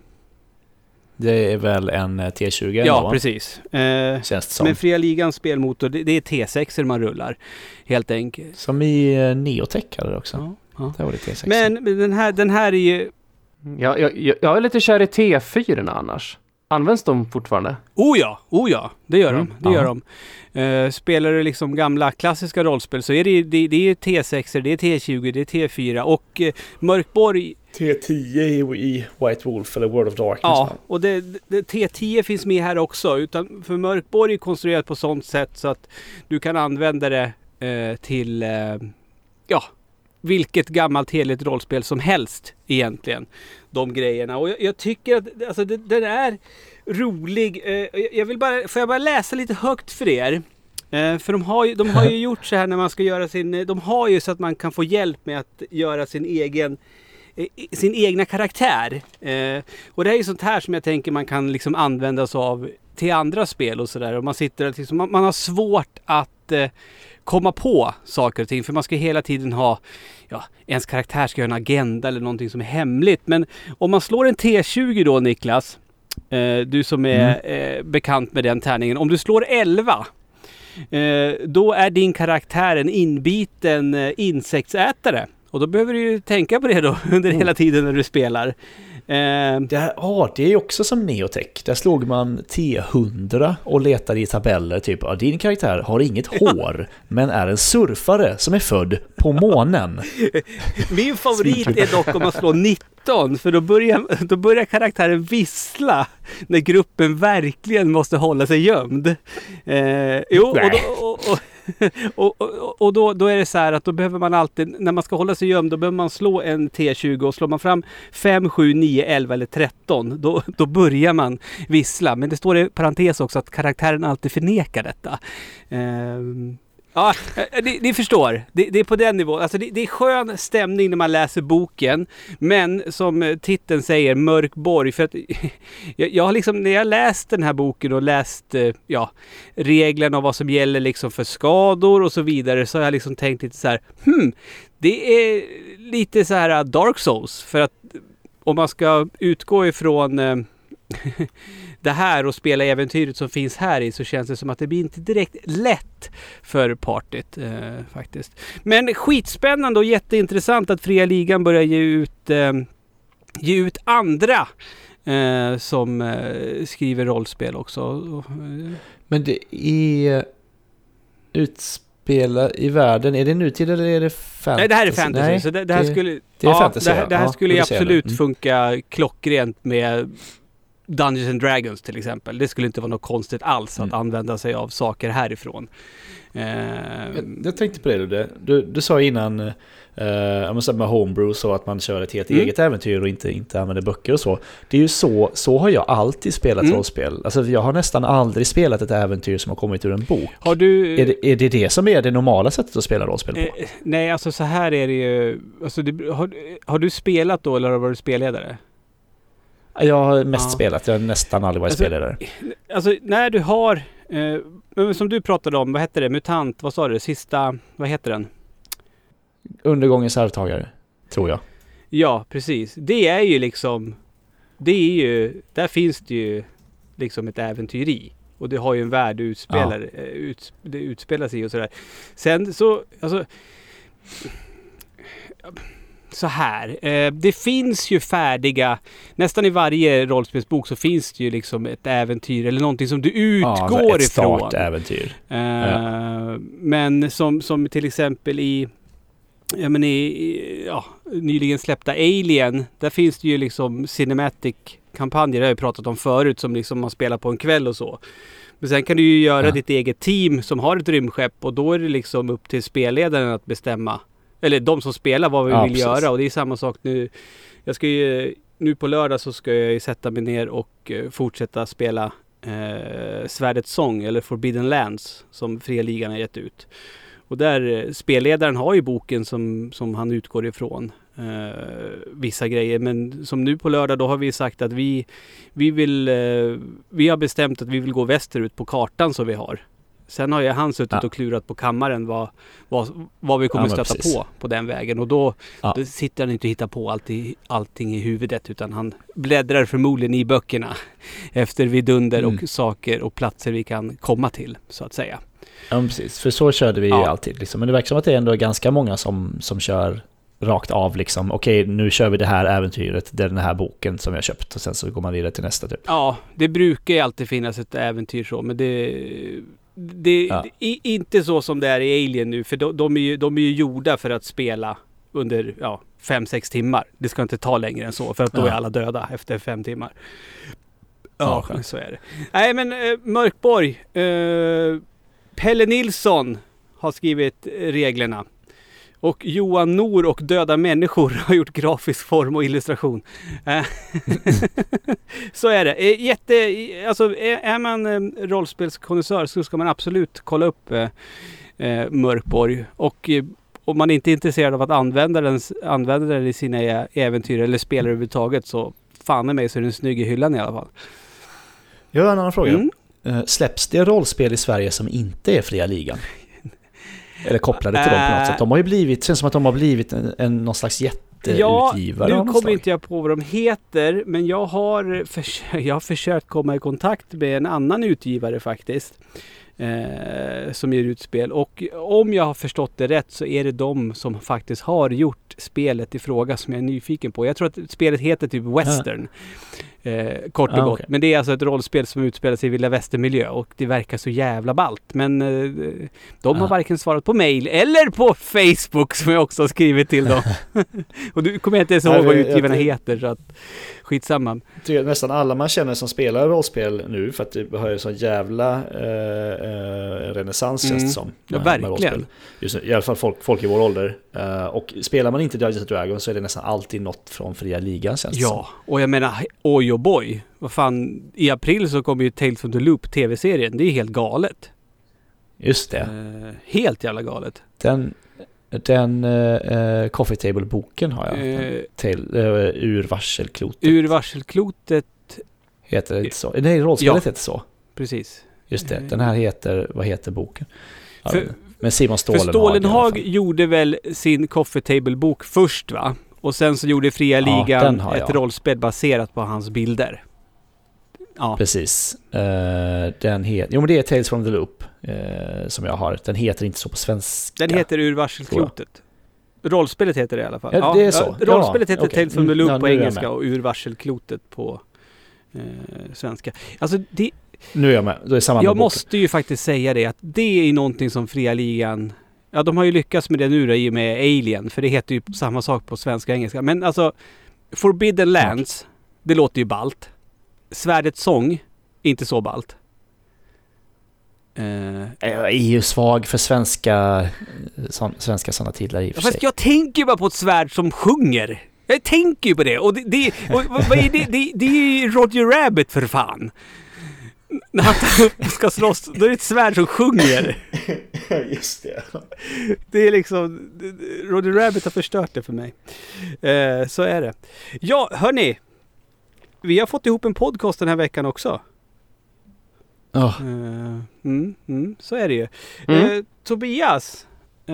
Det är väl en eh, T20 Ja, ändå, precis. Eh, Känns det som. men Fria Ligans spelmotor, det, det är T6 man rullar. Helt enkelt. Som i eh, Neotech hade det också. Ja, ja. Där var det T6. Men den här, den här är ju... Jag, jag, jag jag är lite kär i T4 annars. Används de fortfarande? Oh ja, oh ja, det gör Mm, de. Det gör de. Eh, spelar du liksom gamla klassiska rollspel så är det, det, det är T6, det är T20, det är T4 och eh, Mörkborg, T10 i, i White Wolf eller World of Darkness. ja, och det, det, T10 finns med här också. Utan för Mörkborg är konstruerat på sånt sätt så att du kan använda det eh, till, ja, vilket gammalt heligt rollspel som helst egentligen. De grejerna. Och jag, jag tycker att alltså, det, den är rolig. Eh, jag- vill bara, får jag bara läsa lite högt för er? Eh, för de har, ju, de har ju [LAUGHS] gjort så här när man ska göra sin... De har ju så att man kan få hjälp med att göra sin egen eh, sin egna karaktär. Och det är ju sånt här som jag tänker man kan liksom använda sig av till andra spel och sådär. Man sitter liksom, man, man har svårt att komma på saker och ting. För man ska hela tiden ha, ja, ens karaktär ska ha en agenda eller någonting som är hemligt. Men om man slår en T20 då Niklas, eh, du som är eh, bekant med den tärningen. Om du slår 11 Eh, då är din karaktär en inbiten eh, insektsätare. Och då behöver du ju tänka på det då [LAUGHS] under hela tiden när du spelar. Eh, Det, ja, det är också som Neotech. Där slog man T100 och letade i tabeller. Typ, ja, din karaktär har inget hår, men är en surfare som är född på månen. [LAUGHS] min favorit är dock om man slår 19. För då börjar, då börjar karaktären vissla. När gruppen verkligen måste hålla sig gömd. Eh, jo, och, då, och, och, [LAUGHS] och, och, och då, då är det så här att då behöver man alltid, när man ska hålla sig gömd, då behöver man slå en T20 och slår man fram 5, 7, 9, 11 eller 13, då, då börjar man vissla. Men det står i parentes också att karaktären alltid förnekar detta. Ehm, Ja, eh, ni, ni förstår. Det, det är på den nivån. Alltså det, det är skön stämning när man läser boken. Men som eh, titeln säger, Mörk borg. För att [LAUGHS] jag, jag har liksom, när jag läst den här boken och läst eh, ja, reglerna och vad som gäller liksom för skador och så vidare. Så har jag liksom tänkt lite så här, hmm, det är lite så här Dark Souls. För att om man ska utgå ifrån eh, det här och spela äventyret som finns här i så känns det som att det blir inte direkt lätt för partyt eh, faktiskt. Men skitspännande och jätteintressant att Fria Ligan börjar ge ut, eh, ge ut andra eh, som eh, skriver rollspel också. Eh, Men det är utspela i världen. Är det nutid eller är det fantasy? nej, det här är fantasy. Nej, så det, det här det- skulle, det ja, fantasy, det här, det här Ja, skulle absolut Mm. funka klockrent med Dungeons and Dragons till exempel. Det skulle inte vara något konstigt alls att Mm. använda sig av saker härifrån. Eh, Jag, jag tänkte på det du, du, du sa innan uh, med homebrew så att man kör ett helt Mm. eget äventyr och inte, inte använder böcker och så. Det är ju så, så har jag alltid spelat Mm. rollspel. Alltså jag har nästan aldrig spelat ett äventyr som har kommit ur en bok. har du... Är det, är det det som är det normala sättet att spela rollspel på? Eh, nej, alltså så här är det ju. Alltså, det, har, har du spelat då eller har du varit spelledare? Jag har mest Ja. spelat, jag har nästan aldrig varit Alltså, spelledare. Alltså när du har, eh, som du pratade om, vad hette det? Mutant, vad sa du? Sista, vad heter den? Undergångens arvtagare, tror jag. Ja, precis. Det är ju liksom, det är ju, där finns det ju liksom ett äventyr i. Och det har ju en värld du utspelar, eh, ut, det utspelar sig i och sådär. Sen så, alltså så här. Eh, det finns ju färdiga, nästan i varje rollspelsbok så finns det ju liksom ett äventyr eller någonting som du utgår ja, ett ifrån. startäventyr. Eh, Men som, som till exempel i, ja, men i, i ja, nyligen släppta Alien. Där finns det ju liksom Cinematic-kampanjer. Det har jag pratat om förut som liksom man spelar på en kväll och så. Men sen kan du ju göra Ja. ditt eget team som har ett rymdskepp och då är det liksom upp till spelledaren att bestämma. Eller de som spelar vad vi Ja, vill precis. göra och det är samma sak nu. Jag ska ju, nu på lördag så ska jag ju sätta mig ner och eh, fortsätta spela eh, Svärdets sång eller Forbidden Lands som Fria Ligan har gett ut. Och där eh, spelledaren har ju boken som, som han utgår ifrån. Eh, vissa grejer men som nu på lördag då har vi sagt att vi, vi vill eh, Vi har bestämt att vi vill gå västerut på kartan som vi har. Sen har ju han suttit Ja. och klurat på kammaren vad, vad, vad vi kommer Ja, stöta precis. på på den vägen och då, Ja. då sitter han inte och hittar på allt i, allting i huvudet utan han bläddrar förmodligen i böckerna [LAUGHS] efter vidunder Mm. och saker och platser vi kan komma till så att säga. Ja, precis. För så körde vi ju alltid. Liksom. Men det verkar som att det ändå är ganska många som, som kör rakt av liksom. Okej, nu kör vi det här äventyret, det är den här boken som jag köpt och sen så går man vidare till nästa typ. Ja, det brukar ju alltid finnas ett äventyr så, men det... Det Ja. i, inte så som det är i Alien nu, för de, de, är ju, de är ju gjorda för att spela under ja, fem sex timmar. Det ska inte ta längre än så, för att då Ja. är alla döda efter fem timmar. Ja, Ja, så är det. Nej, men eh, Mörkborg. Eh, Pelle Nilsson har skrivit reglerna. Och Johan Nor och Döda människor [LAUGHS] har gjort grafisk form och illustration. Eh, [LAUGHS] så är det. Eh, Jätte, alltså, är man eh, rollspelskonnässör så ska man absolut kolla upp eh, eh, Mörkborg. Och eh, om man inte är intresserad av att använda den, använda den i sina äventyr eller spel överhuvudtaget så fan i mig så är den snygg i hyllan i alla fall. Jag har en annan fråga. Mm. Eh, Släpps det rollspel i Sverige som inte är fria ligan? Eller kopplade till dem på något Äh. sätt? De har ju blivit, känns som att de har blivit en, en någon slags jätteutgivare nu av något kommer inte jag på vad de heter, men jag har, förs- [LAUGHS] jag har försökt komma i kontakt med en annan utgivare faktiskt. Eh, som ger ut spel. Och om jag har förstått det rätt så är det de som faktiskt har gjort spelet i fråga som jag är nyfiken på. Jag tror att spelet heter typ Western. Eh, kort och Ah, gott. okej. Men det är alltså ett rollspel som utspelar sig i vilda västermiljö och det verkar så jävla ballt. Men eh, de har Ah. varken svarat på mail eller på Facebook som jag också har skrivit till dem. [LAUGHS] [LAUGHS] och du kommer jag inte ens ihåg vad jag- utgivarna jag- heter så att skitsamma. Jag tycker att nästan alla man känner som spelar rollspel nu, för att det har ju sån jävla eh, eh, renässans känns Mm. det som. Ja, med- med verkligen. rollspel. Just I alla fall folk, folk i vår ålder. Eh, och spelar man inte Dungeons Dragons så är det nästan alltid något från fria ligan känns Ja, och jag menar oj och boy. Vad fan, i april så kommer ju Tales from the Loop tv-serien. Det är helt galet. Just det. Eh, helt jävla galet. Den, den eh, eh, Coffee Table-boken har jag. Eh, Till, eh, ur varselklotet. ur varselklotet, Heter det inte så? Nej, rollspelet Ja. heter så. precis. Just det. Eh. Den här heter, vad heter boken? För- Men Simon För Stålenhag. Stålenhag alla fall. gjorde väl sin Coffee Table-bok först va? Och sen så gjorde Fria Ja, Ligan har ett rollspel baserat på hans bilder. Ja, Precis. Eh, den heter, jo men det är Tales from the Loop eh, som jag har. Den heter inte så på svenska. den heter Ur varselklotet. Rollspelet heter det i alla fall. Ja, det är så. Ja, rollspelet Ja, heter okej. Tales from the Mm, Loop ja, på engelska och Ur varselklotet på eh, svenska. Alltså det, Nu är jag med. Då är samma jag måste ju faktiskt säga det att det är någonting som Fria Ligan Ja, de har ju lyckats med det nu då, i och med Alien, för det heter ju samma sak på svenska och engelska. Men alltså, Forbidden Lands, det låter ju balt. Svärdets sång, inte så balt. Eh, Jag är ju svag för svenska, sån, svenska sådana titlar i och för sig. fast jag tänker ju bara på ett svärd som sjunger. Jag tänker ju på det. Och det, det, och, vad är det? det? Det är ju Roger Rabbit för fan. När han ska slåss, då är det ett svärd som sjunger. [LAUGHS] Just det. Det är liksom... Roger Rabbit har förstört det för mig. Eh, så är det. Ja, hörni. Vi har fått ihop en podcast den här veckan också. Oh, Eh, mm, mm, så är det ju. Mm. Eh, Tobias. eh,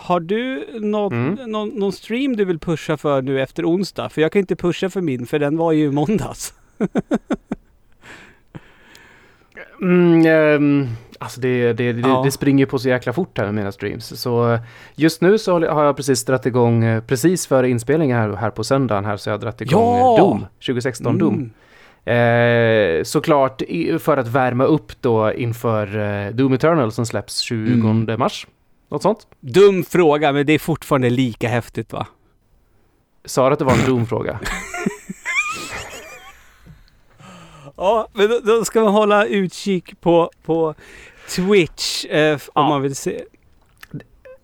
har du något, Mm. någon, någon stream du vill pusha för nu efter onsdag? För jag kan inte pusha för min, för den var ju i måndags. [LAUGHS] Mm, ehm, alltså det, det, det, Ja. det springer på så jäkla fort här med mina streams. Så just nu så har jag precis dragit igång, eh, precis före inspelningen här, här på söndagen här, så jag har dragit igång Ja! eh, Doom, 2016 Doom. Mm. Eh, såklart i, för att värma upp då inför eh, Doom Eternal som släpps 20 Mm. mars. Något sånt. Dum fråga, men det är fortfarande lika häftigt va? Sa du att det var en Doom-fråga? Ja, men då, ska man hålla utkik på, på Twitch eh, om Ja. man vill se.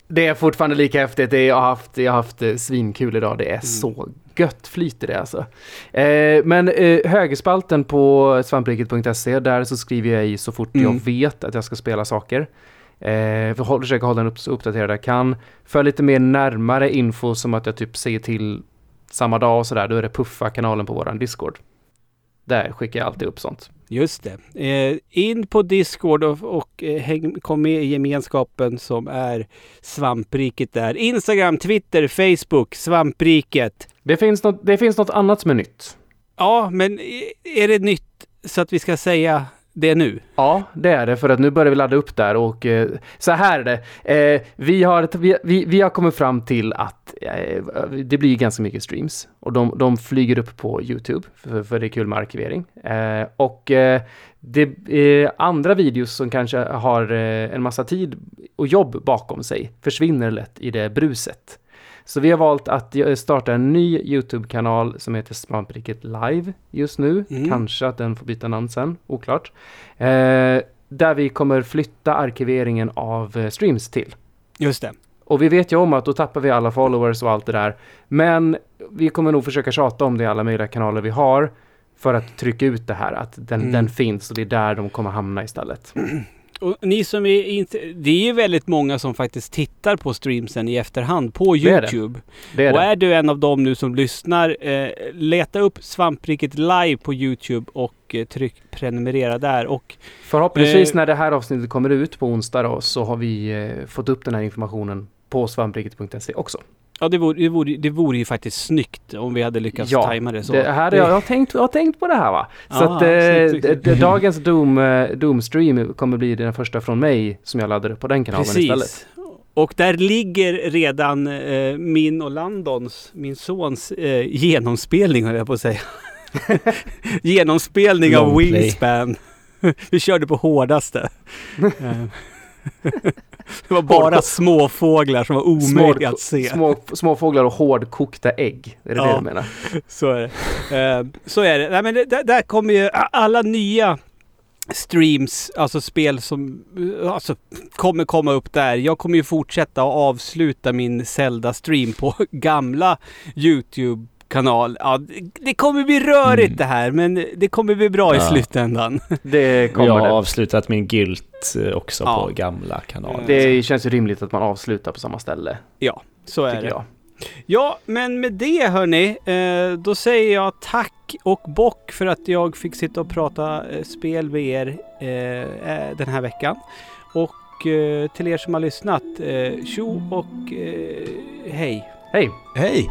Det är fortfarande lika häftigt. Det är, jag, har haft, jag har haft eh, svinkul idag. Det är Mm. så gött flyt i det alltså. Eh, men eh, högerspalten på svampriket.se, där så skriver jag i så fort Mm. jag vet att jag ska spela saker. Eh, för försöker hålla den upp, så uppdaterad jag kan. För lite mer närmare info som att jag typ säger till samma dag och sådär, då är det puffa kanalen på våran Discord. Där skickar jag alltid upp sånt. Just det. Eh, in på Discord och, och eh, häng, kom med i gemenskapen som är Svampriket där. Instagram, Twitter, Facebook, Svampriket. Det finns något, det finns något annat som är nytt. Ja, men är det nytt så att vi ska säga det nu? Ja, det är det för att nu börjar vi ladda upp där och eh, så här är det. Eh, vi, har, vi, vi, vi har kommit fram till att eh, det blir ganska mycket streams och de, de flyger upp på Youtube för, för det är kul med arkivering. Eh, och eh, det eh, andra videos som kanske har eh, en massa tid och jobb bakom sig försvinner lätt i det bruset. Så vi har valt att eh, starta en ny YouTube-kanal som heter Svampriket Live just nu. Mm. Kanske att den får byta namn sen, oklart. Eh, där vi kommer flytta arkiveringen av eh, streams till. Just det. Och vi vet ju om att då tappar vi alla followers och allt det där. Men vi kommer nog försöka tjata om det i alla möjliga kanaler vi har. För att trycka ut det här, att den, Mm. den finns och det är där de kommer hamna istället. [CLEARS THROAT] Och ni som är inte... Det är ju väldigt många som faktiskt tittar på streamsen i efterhand på Det är det. YouTube. Det är och är du en av dem nu som lyssnar, eh, leta upp Svampriket live på YouTube och eh, tryck prenumerera där. Och Förhoppningsvis Eh, när det här avsnittet kommer ut på onsdag då, så har vi eh, fått upp den här informationen på svampriket.se också. Ja, det vore, det, vore, det vore ju faktiskt snyggt om vi hade lyckats Ja, tajma det så. Det här, jag, jag, har tänkt, jag har tänkt på det här va. Så Ja, att eh, snyggt, d- snyggt. dagens Doom, eh, Doom-stream kommer bli den första från mig som jag laddar upp på den kanalen istället. Precis. Och där ligger redan eh, min och Landons, min sons eh, genomspelning höll jag på att säga. [LAUGHS] genomspelning av Longplay. Wingspan. [LAUGHS] Vi körde på hårdaste. [LAUGHS] Det var bara småfåglar som var omöjliga att se. Små, småfåglar och hårdkokta ägg. Är det Ja. det du menar? Så är det. Eh, så är det. Nej, men det, där, kommer ju alla nya streams, alltså spel som eh, alltså, kommer komma upp där. Jag kommer ju fortsätta att avsluta min Zelda-stream på [LAUGHS] gamla YouTube-kanal. Ja, det, kommer bli rörigt Mm. det här, men det kommer bli bra i Ja. slutändan. [LAUGHS] Det kommer Jag har det. avslutat min Gylt eh, också Ja. på gamla kanalen. Det känns ju rimligt att man avslutar på samma ställe, Ja, så är det. jag. Ja, men med det hörni, eh, då säger jag tack och bock för att jag fick sitta och prata eh, spel med er den här veckan. Och till er som har lyssnat, tjo och hej! Hej! Hej!